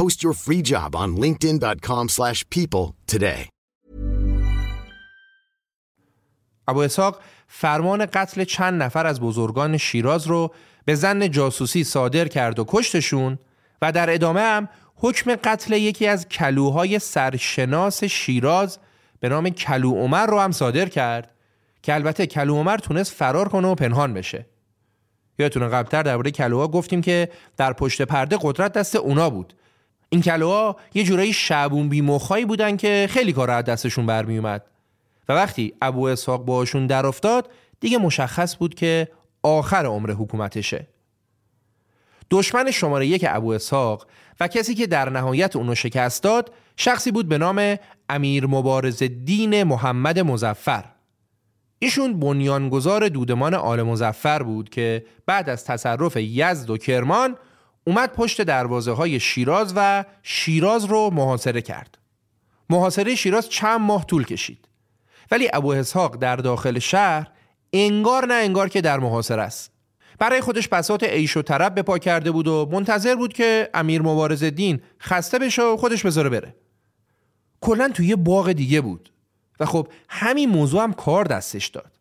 Post your free job on linkedin.com slash people today. ابو اسحاق فرمان قتل چند نفر از بزرگان شیراز رو به زن جاسوسی صادر کرد و کشتشون و در ادامه هم حکم قتل یکی از کلوهای سرشناس شیراز به نام کلو عمر رو هم صادر کرد که البته کلو عمر تونست فرار کنه و پنهان بشه یادتونه قبلتر درباره کلوها گفتیم که در پشت پرده قدرت دست اونا بود این کلوها یه جورایی شعبون بیمخایی بودن که خیلی کار از دستشون برمی اومد. و وقتی ابو اسحاق باشون در افتاد دیگه مشخص بود که آخر عمر حکومتشه. دشمن شماره یک ابو اسحاق و کسی که در نهایت اونو شکست داد شخصی بود به نام امیر مبارز دین محمد مزفر ایشون بنیانگذار دودمان آل مزفر بود که بعد از تصرف یزد و کرمان اومد پشت دروازه های شیراز و شیراز رو محاصره کرد. محاصره شیراز چند ماه طول کشید. ولی ابو اسحاق در داخل شهر انگار نه انگار که در محاصره است. برای خودش بساط عیش و طرب به پا کرده بود و منتظر بود که امیر مبارز دین خسته بشه و خودش بذاره بره. کلا توی یه باغ دیگه بود و خب همین موضوع هم کار دستش داد.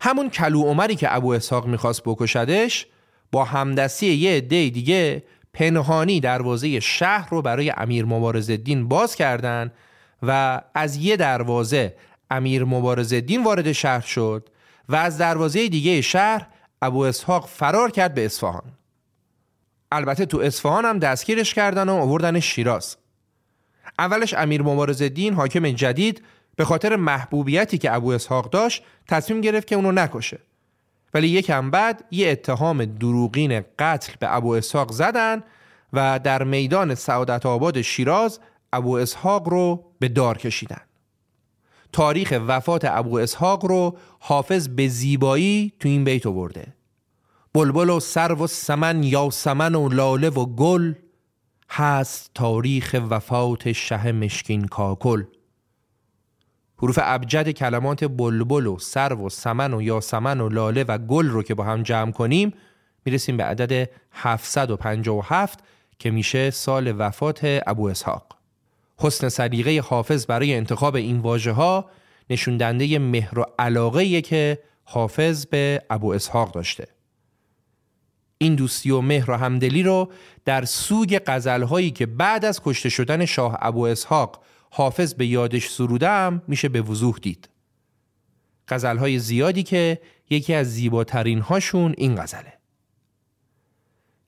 همون کلو عمری که ابو اسحاق می‌خواست بکشدش با همدستی یه عده دیگه پنهانی دروازه شهر رو برای امیر مبارز الدین باز کردن و از یه دروازه امیر مبارز الدین وارد شهر شد و از دروازه دیگه شهر ابو اسحاق فرار کرد به اصفهان. البته تو اصفهان هم دستگیرش کردن و آوردن شیراز. اولش امیر مبارز الدین حاکم جدید به خاطر محبوبیتی که ابو اسحاق داشت تصمیم گرفت که اونو نکشه. ولی یکم بعد یه اتهام دروغین قتل به ابو اسحاق زدن و در میدان سعادت آباد شیراز ابو اسحاق رو به دار کشیدن. تاریخ وفات ابو اسحاق رو حافظ به زیبایی تو این بیت آورده. بلبل و سرو و سمن یا سمن و لاله و گل هست تاریخ وفات شه مشکین کاکل. حروف ابجد کلمات بلبل و سرو و سمن و یاسمن و لاله و گل رو که با هم جمع کنیم می‌رسیم به عدد 757 که میشه سال وفات ابو اسحاق. حسن سلیقه حافظ برای انتخاب این واژه ها نشون دهنده مهر و علاقه که حافظ به ابو اسحاق داشته. این دوستی و مهر و همدلی رو در سوگ غزلهایی که بعد از کشته شدن شاه ابو اسحاق حافظ به یادش سرودم میشه به وضوح دید. غزلهای زیادی که یکی از زیباترین هاشون این غزله.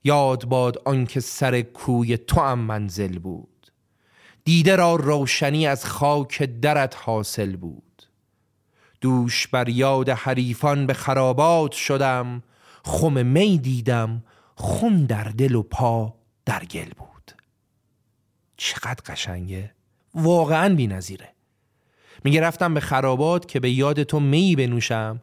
یاد باد آنکه سر کوی تو هم منزل بود. دیده را روشنی از خاک درت حاصل بود. دوش بر یاد حریفان به خرابات شدم. خم می دیدم خون در دل و پا در گل بود. چقدر قشنگه؟ واقعا بی نظیره. میگه رفتم به خرابات که به یاد تو می بنوشم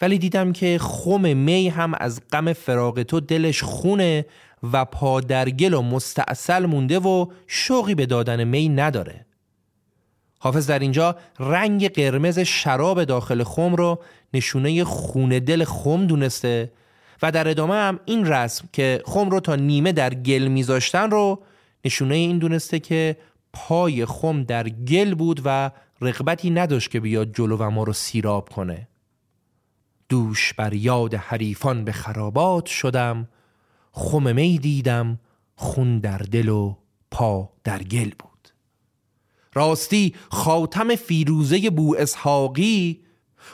ولی دیدم که خم می هم از غم فراغ تو دلش خونه و پادرگل و مستاصل مونده و شوقی به دادن می نداره حافظ در اینجا رنگ قرمز شراب داخل خم رو نشونه خونه دل خم دونسته و در ادامه هم این رسم که خم رو تا نیمه در گل میذاشتن رو نشونه این دونسته که پای خم در گل بود و رغبتی نداشت که بیاد جلو و ما رو سیراب کنه. دوش بر یاد حریفان به خرابات شدم خم می دیدم خون در دل و پا در گل بود. راستی خاتم فیروزه بو اسحاقی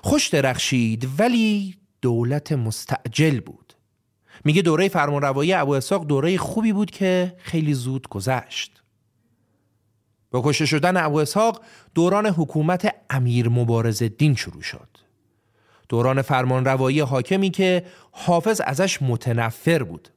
خوش درخشید ولی دولت مستعجل بود. میگه دوره فرمانروایی ابو اسحاق دوره خوبی بود که خیلی زود گذشت. با کشته شدن ابو اسحاق دوران حکومت امیر مبارز دین شروع شد. دوران فرمان روایی حاکمی که حافظ ازش متنفر بود.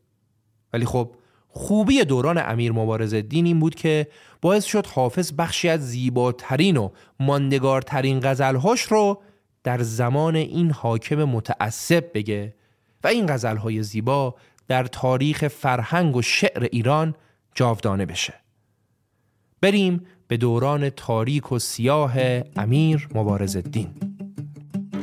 ولی خب خوبی دوران امیر مبارز دین این بود که باعث شد حافظ بخشی از زیباترین و ماندگارترین غزلهاش رو در زمان این حاکم متعصب بگه و این غزلهای زیبا در تاریخ فرهنگ و شعر ایران جاودانه بشه. بریم به دوران تاریک و سیاه امیر مبارز الدین.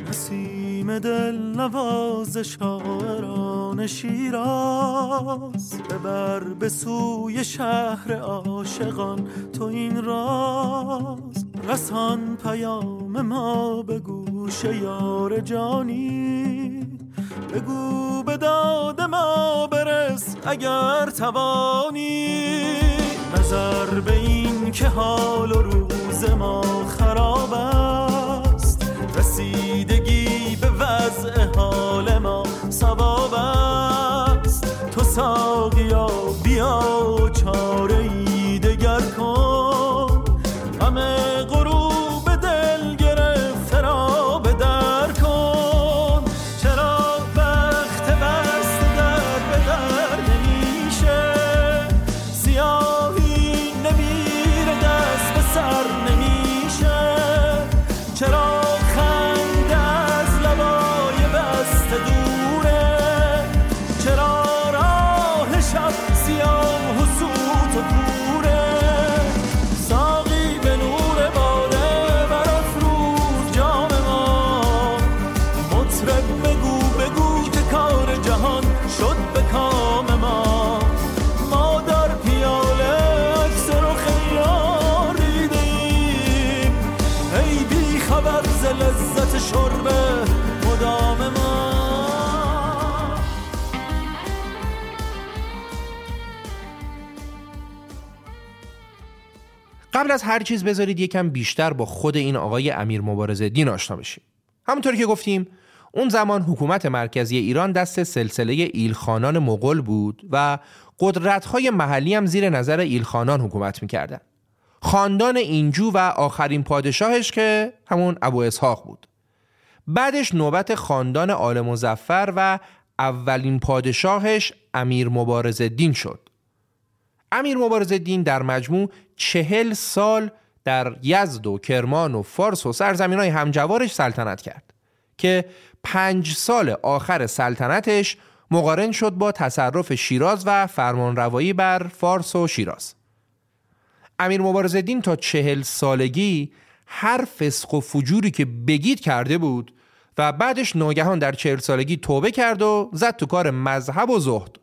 نسیم دل نواز شاعران شیراز ببر به سوی شهر عاشقان تو این راز. رسان پیام ما به گوش یار جانی بگو به داد ما برس اگر توانی. نظر به این که حال و روز ما خراب است. رسیدگی به وضع حال ما سباب است. تو ساقیا بیا چاره قبل از هر چیز بذارید یکم بیشتر با خود این آقای امیر مبارز دین آشنا بشیم. همونطوری که گفتیم اون زمان حکومت مرکزی ایران دست سلسله ایلخانان مغول بود و قدرت‌های محلی هم زیر نظر ایلخانان حکومت می‌کردن. خاندان اینجو و آخرین پادشاهش که همون ابو اسحاق بود. بعدش نوبت خاندان آل مزفر و اولین پادشاهش امیر مبارز دین شد. امیر مبارز دین در مجموع چهل سال در یزد و کرمان و فارس و سرزمین های همجوارش سلطنت کرد که پنج سال آخر سلطنتش مقارن شد با تصرف شیراز و فرمانروایی بر فارس و شیراز. امیر مبارز دین تا چهل سالگی هر فسق و فجوری که بگید کرده بود و بعدش ناگهان در چهل سالگی توبه کرد و زد تو کار مذهب و زهد.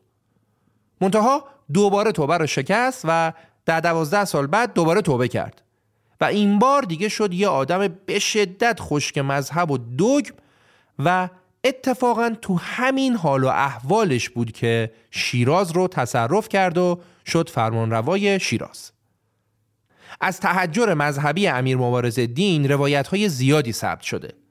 منتها دوباره توبه رو شکست و در دوازده سال بعد دوباره توبه کرد. و این بار دیگه شد یه آدم به شدت خشک مذهب و دوگم و اتفاقا تو همین حال و احوالش بود که شیراز رو تصرف کرد و شد فرمانروای شیراز. از تحجر مذهبی امیر مبارز دین روایت های زیادی ثبت شده.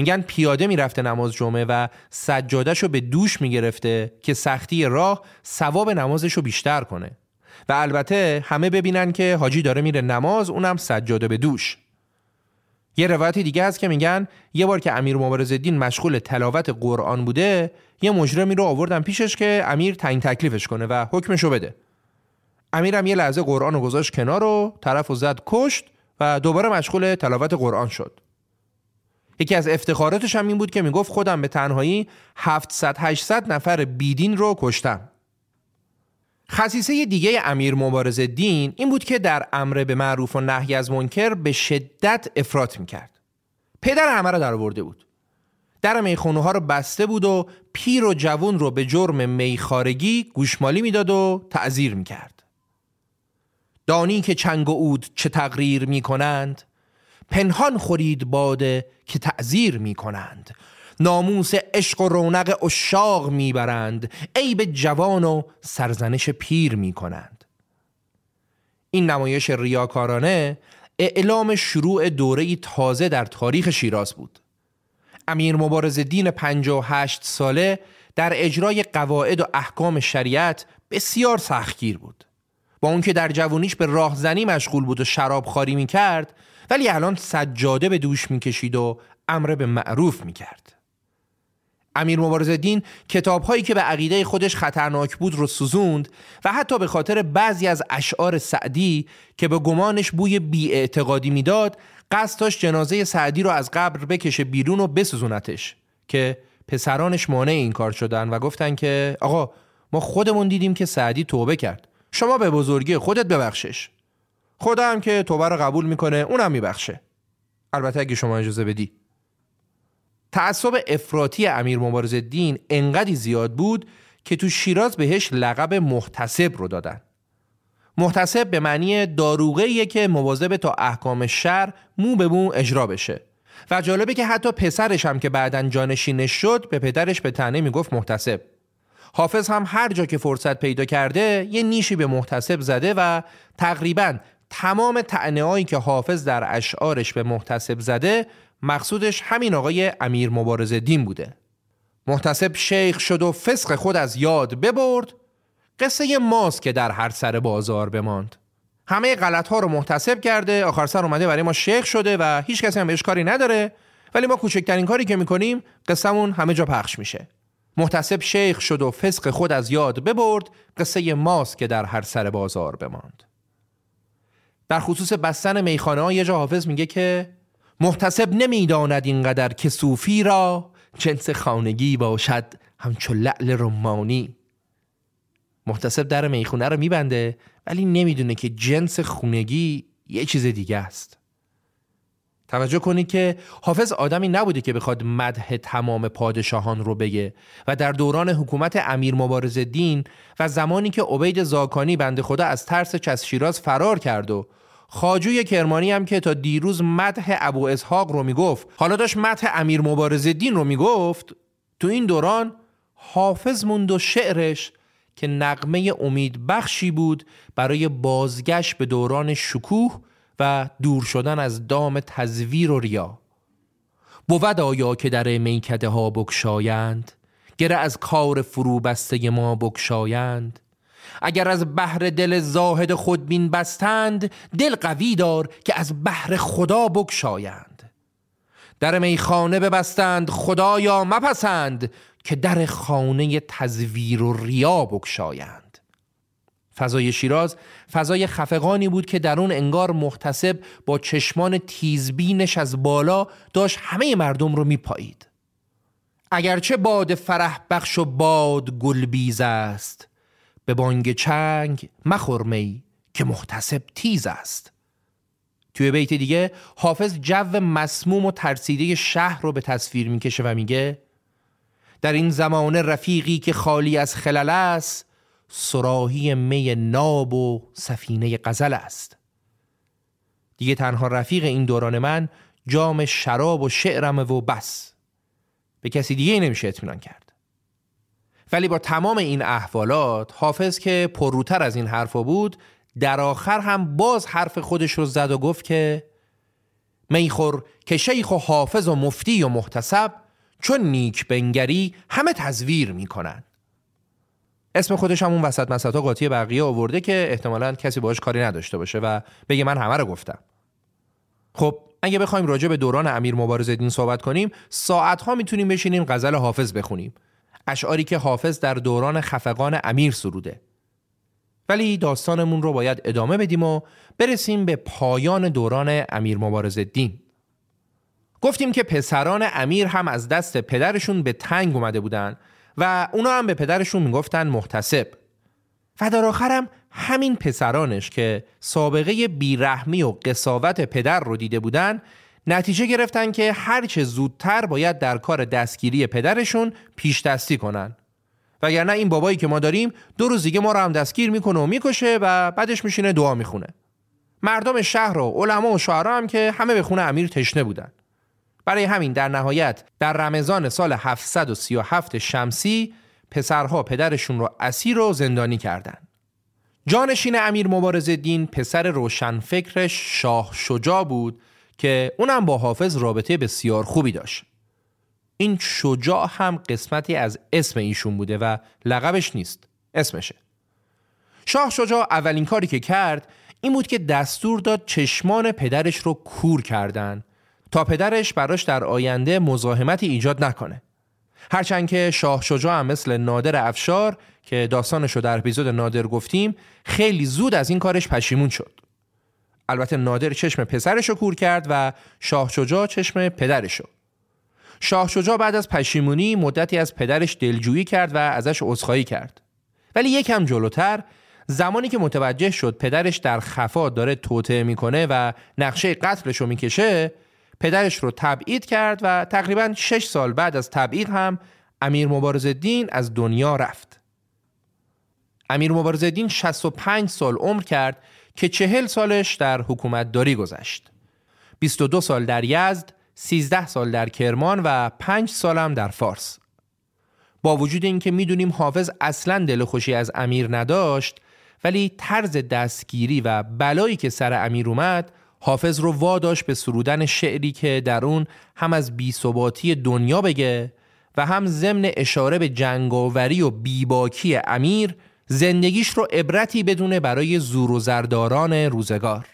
میگن پیاده می‌رفته نماز جمعه و سجادش رو به دوش می‌گرفته که سختی راه ثواب نمازش رو بیشتر کنه. و البته همه ببینن که حاجی داره میره نماز اونم سجاده به دوش. یه روایت دیگه هست که میگن یه بار که امیر مبارز الدین مشغول تلاوت قرآن بوده یه مجرمی رو آوردن پیشش که امیر تعیین تکلیفش کنه و حکمشو بده. امیرم یه لحظه قرآن رو گذاشت کنار و طرف و زد کشت و دوباره مشغول تلاوت قرآن شد. یکی از افتخاراتش هم این بود که می‌گفت خودم به تنهایی 700 800 نفر بیدین رو کشتم. خصیصه دیگه امیر مبارز دین این بود که در امر به معروف و نهی از منکر به شدت افراط می‌کرد. پدر همه رو در آورده بود. در می‌خونه ها رو بسته بود و پیر و جوون رو به جرم میخارگی گوشمالی می‌داد و تعذیر می‌کرد. دانی که چنگ و عود چه تقریر می‌کنند پنهان خورید باده که تعذیر می‌کنند ناموس عشق و رونق اشاق می‌برند عیب جوان و سرزنش پیر می‌کنند این نمایش ریاکارانه اعلام شروع دوره تازه در تاریخ شیراز بود. امیر مبارز دین 58 ساله در اجرای قواعد و احکام شریعت بسیار سختگیر بود. با اون که در جوانیش به راهزنی مشغول بود و شراب خاری می کرد ولی الان سجاده به دوش می کشید و امر به معروف می کرد امیر مبارز دین کتاب هایی که به عقیده خودش خطرناک بود رو سوزوند و حتی به خاطر بعضی از اشعار سعدی که به گمانش بوی بیاعتقادی می‌داد قصد داشت جنازه سعدی رو از قبر بکشه بیرون و بسوزونتش که پسرانش مانع این کار شدن و گفتن که آقا ما خودمون دیدیم که سعدی توبه کرد. شما به بزرگی خودت ببخشش. خدا هم که توبه رو قبول می‌کنه اونم میبخشه. البته اگه شما اجازه بدی. تعصب افراطی امیر مبارز الدین انقدی زیاد بود که تو شیراز بهش لقب محتسب رو دادن. محتسب به معنی داروغه که مواظب تا احکام شر مو به مو اجرا بشه. و جالبه که حتی پسرش هم که بعدا جانشینش شد به پدرش به تنه می‌گفت محتسب. حافظ هم هر جا که فرصت پیدا کرده یه نیشی به محتسب زده و تقریبا تمام تعنه که حافظ در اشعارش به محتسب زده مقصودش همین آقای امیر مبارز دین بوده. محتسب شیخ شد و فسق خود از یاد ببرد. قصه ماست که در هر سر بازار بماند. همه غلط ها رو محتسب کرده آخر سر اومده برای ما شیخ شده و هیچ کسی هم بهش کاری نداره. ولی ما کوچکترین کاری که می‌کنیم قصهمون همه جا پخش میشه. محتسب شیخ شد و فسق خود از یاد ببرد قصه ماست که در هر سر بازار بماند. در خصوص بستن میخانه ها یه جا حافظ میگه که محتسب نمی‌داند اینقدر که صوفی را جنس خانگی باشد همچو لعل رمانی. محتسب در می‌خونه رو میبنده ولی نمی‌دونه که جنس خونگی یه چیز دیگه است. توجه کنید که حافظ آدمی نبوده که بخواد مدح تمام پادشاهان رو بگه و در دوران حکومت امیر مبارز دین و زمانی که عبید زاکانی بنده خدا از ترس چس شیراز فرار کرد و خاجوی کرمانی هم که تا دیروز مدح ابو اسحاق رو می‌گفت حالا داشت مدح امیر مبارز دین رو می‌گفت تو این دوران حافظ موند و شعرش که نقمه امید بخشی بود برای بازگشت به دوران شکوه و دور شدن از دام تزویر و ریا. بود آیا که در میکده ها بکشایند گره از کار فرو بسته ما بکشایند اگر از بحر دل زاهد خودبین بستند دل قوی دار که از بحر خدا بکشایند در میخانه ببستند خدایا مپسند که در خانه تزویر و ریا بکشایند فضای شیراز فضای خفقانی بود که در اون انگار محتسب با چشمان تیزبینش از بالا داشت همه مردم رو میپایید. اگرچه باد فرح بخش و باد گلبیز است به بانگ چنگ مخور که محتسب تیز است. توی بیت دیگه حافظ جو مسموم و ترسیده شهر رو به تصویر می‌کشه و میگه در این زمان رفیقی که خالی از خلل است سراهی می ناب و سفینه غزل است. دیگه تنها رفیق این دوران من جام شراب و شعرم و بس. به کسی دیگه نمیشه اطمینان کرد. ولی با تمام این احوالات حافظ که پرروتر از این حرفا بود در آخر هم باز حرف خودش رو زد و گفت که میخور که شیخ و حافظ و مفتی و محتسب چون نیک بنگری همه تزویر می‌کنن. اسم خودش هم اون وسط مسطا قاطی بقیه آورده که احتمالا کسی باش کاری نداشته باشه و بگه من همه رو گفتم. خب اگه بخوایم راجع به دوران امیر مبارز دین صحبت کنیم ساعتها می‌تونیم بشینیم غزل حافظ بخونیم. اشعاری که حافظ در دوران خفقان امیر سروده. ولی داستانمون رو باید ادامه بدیم و برسیم به پایان دوران امیر مبارز دین گفتیم که پسران امیر هم از دست پدرشون به تنگ اومده بودن و اونا هم به پدرشون می‌گفتن محتسب. و در آخرم همین پسرانش که سابقه بیرحمی و قصاوت پدر رو دیده بودن نتیجه گرفتن که هرچه زودتر باید در کار دستگیری پدرشون پیش دستی کنن. وگرنه این بابایی که ما داریم دو روز دیگه ما رو هم دستگیر می‌کنه و می‌کشه و بعدش میشینه دعا می‌خونه. مردم شهر و علما و شعرا هم که همه به خونه امیر تشنه بودن. برای همین در نهایت در رمضان سال 737 شمسی پسرها پدرشون رو اسیر و زندانی کردند. جانشین امیر مبارز دین پسر روشنفکرش شاه شجاع بود که اونم با حافظ رابطه بسیار خوبی داشت. این شجاع هم قسمتی از اسم ایشون بوده و لقبش نیست اسمشه شاه شجاع اولین کاری که کرد این بود که دستور داد چشمان پدرش رو کور کردن تا پدرش براش در آینده مزاحمتی ایجاد نکنه. هرچند که شاه شجاع هم مثل نادر افشار که داستانش رو در اپیزود نادر گفتیم خیلی زود از این کارش پشیمون شد. البته نادر چشم پسرش رو کور کرد و شاه شجاع چشم پدرش رو. شاه شجاع بعد از پشیمونی مدتی از پدرش دلجویی کرد و ازش عذرخواهی کرد. ولی یکم جلوتر زمانی که متوجه شد پدرش در خفا داره توطعه می‌کنه و نقشه رو می‌کشه پدرش رو تبعید کرد و تقریبا 6 سال بعد از تبعید هم امیر مبارز الدین از دنیا رفت. امیر مبارز الدین 65 سال عمر کرد که چهل سالش در حکومت داری گذشت 22 سال در یزد 13 سال در کرمان و 5 سالم در فارس. با وجود اینکه می‌دونیم حافظ اصلا دل خوشی از امیر نداشت ولی طرز دستگیری و بلایی که سر امیر اومد حافظ رو واداش به سرودن شعری که در اون هم از بیثباتی دنیا بگه و هم ضمن اشاره به جنگاوری و بیباکی امیر زندگیش رو عبرتی بدونه برای زور و زرداران روزگار.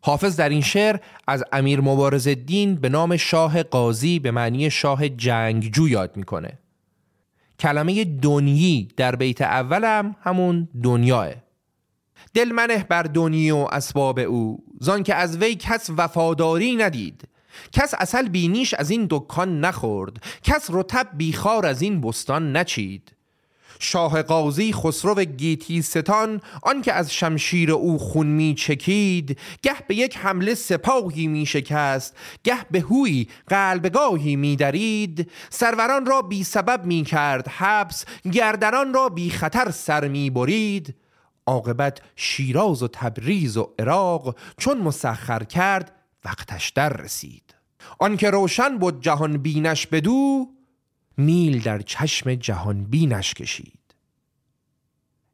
حافظ در این شعر از امیر مبارز الدین به نام شاه قاضی به معنی شاه جنگجو یاد می‌کنه. کلمه دنیی در بیت اولم همون دنیاه. دل منه بر دنیی و اسباب او. زان که از وی کس وفاداری ندید. کس اصل بینیش از این دکان نخورد. کس رتب بیخار از این بستان نچید. شاه قاضی خسرو گیتی ستان آنکه از شمشیر او خون می چکید گه به یک حمله سپاهی می شکست گه به هوی قلبگاهی می درید. سروران را بی سبب می کرد حبس گردران را بی خطر سر می برید. عاقبت شیراز و تبریز و عراق چون مسخر کرد وقتش در رسید. آنکه روشن بود جهان بینش بدو میل در چشم جهان بینش کشید.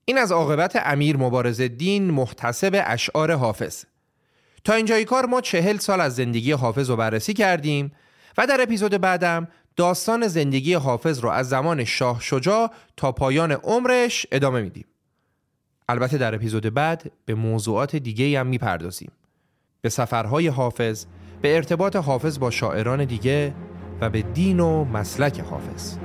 این از عاقبت امیر مبارز الدین محتسب اشعار حافظ. تا اینجای کار ما چهل سال از زندگی حافظ رو بررسی کردیم و در اپیزود بعدم داستان زندگی حافظ رو از زمان شاه شجاع تا پایان عمرش ادامه میدیم. البته در اپیزود بعد به موضوعات دیگه هم می‌پردازیم. به سفرهای حافظ به ارتباط حافظ با شاعران دیگه و به دین و مسلک حافظ.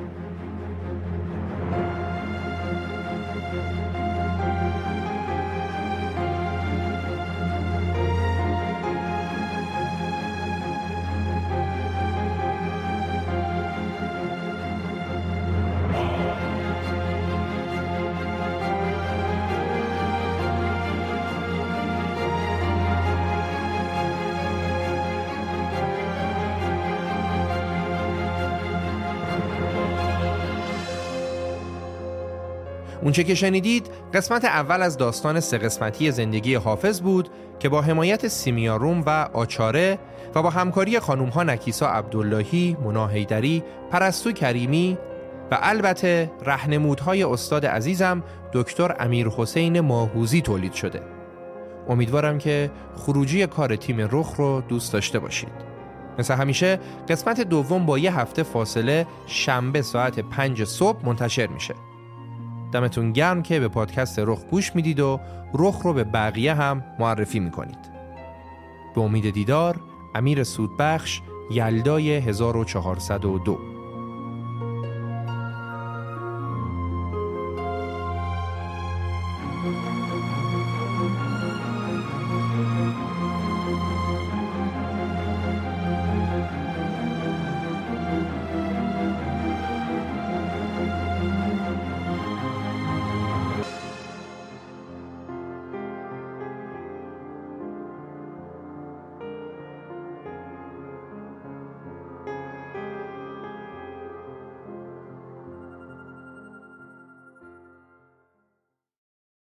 اونچه که شنیدید قسمت اول از داستان سه قسمتی زندگی حافظ بود که با حمایت سیمیاروم و آچاره و با همکاری خانوم ها نکیسا عبداللهی، مناهیدری، پرستو کریمی و البته رهنمودهای استاد عزیزم دکتر امیر حسین ماهوزی تولید شده. امیدوارم که خروجی کار تیم رخ رو دوست داشته باشید. مثل همیشه قسمت دوم با یه هفته فاصله شنبه ساعت پنج صبح منتشر میشه. دمتون گرم که به پادکست رخ گوش می‌دید و رخ رو به بقیه هم معرفی می‌کنید. به امید دیدار امیر سودبخش یلدای 1402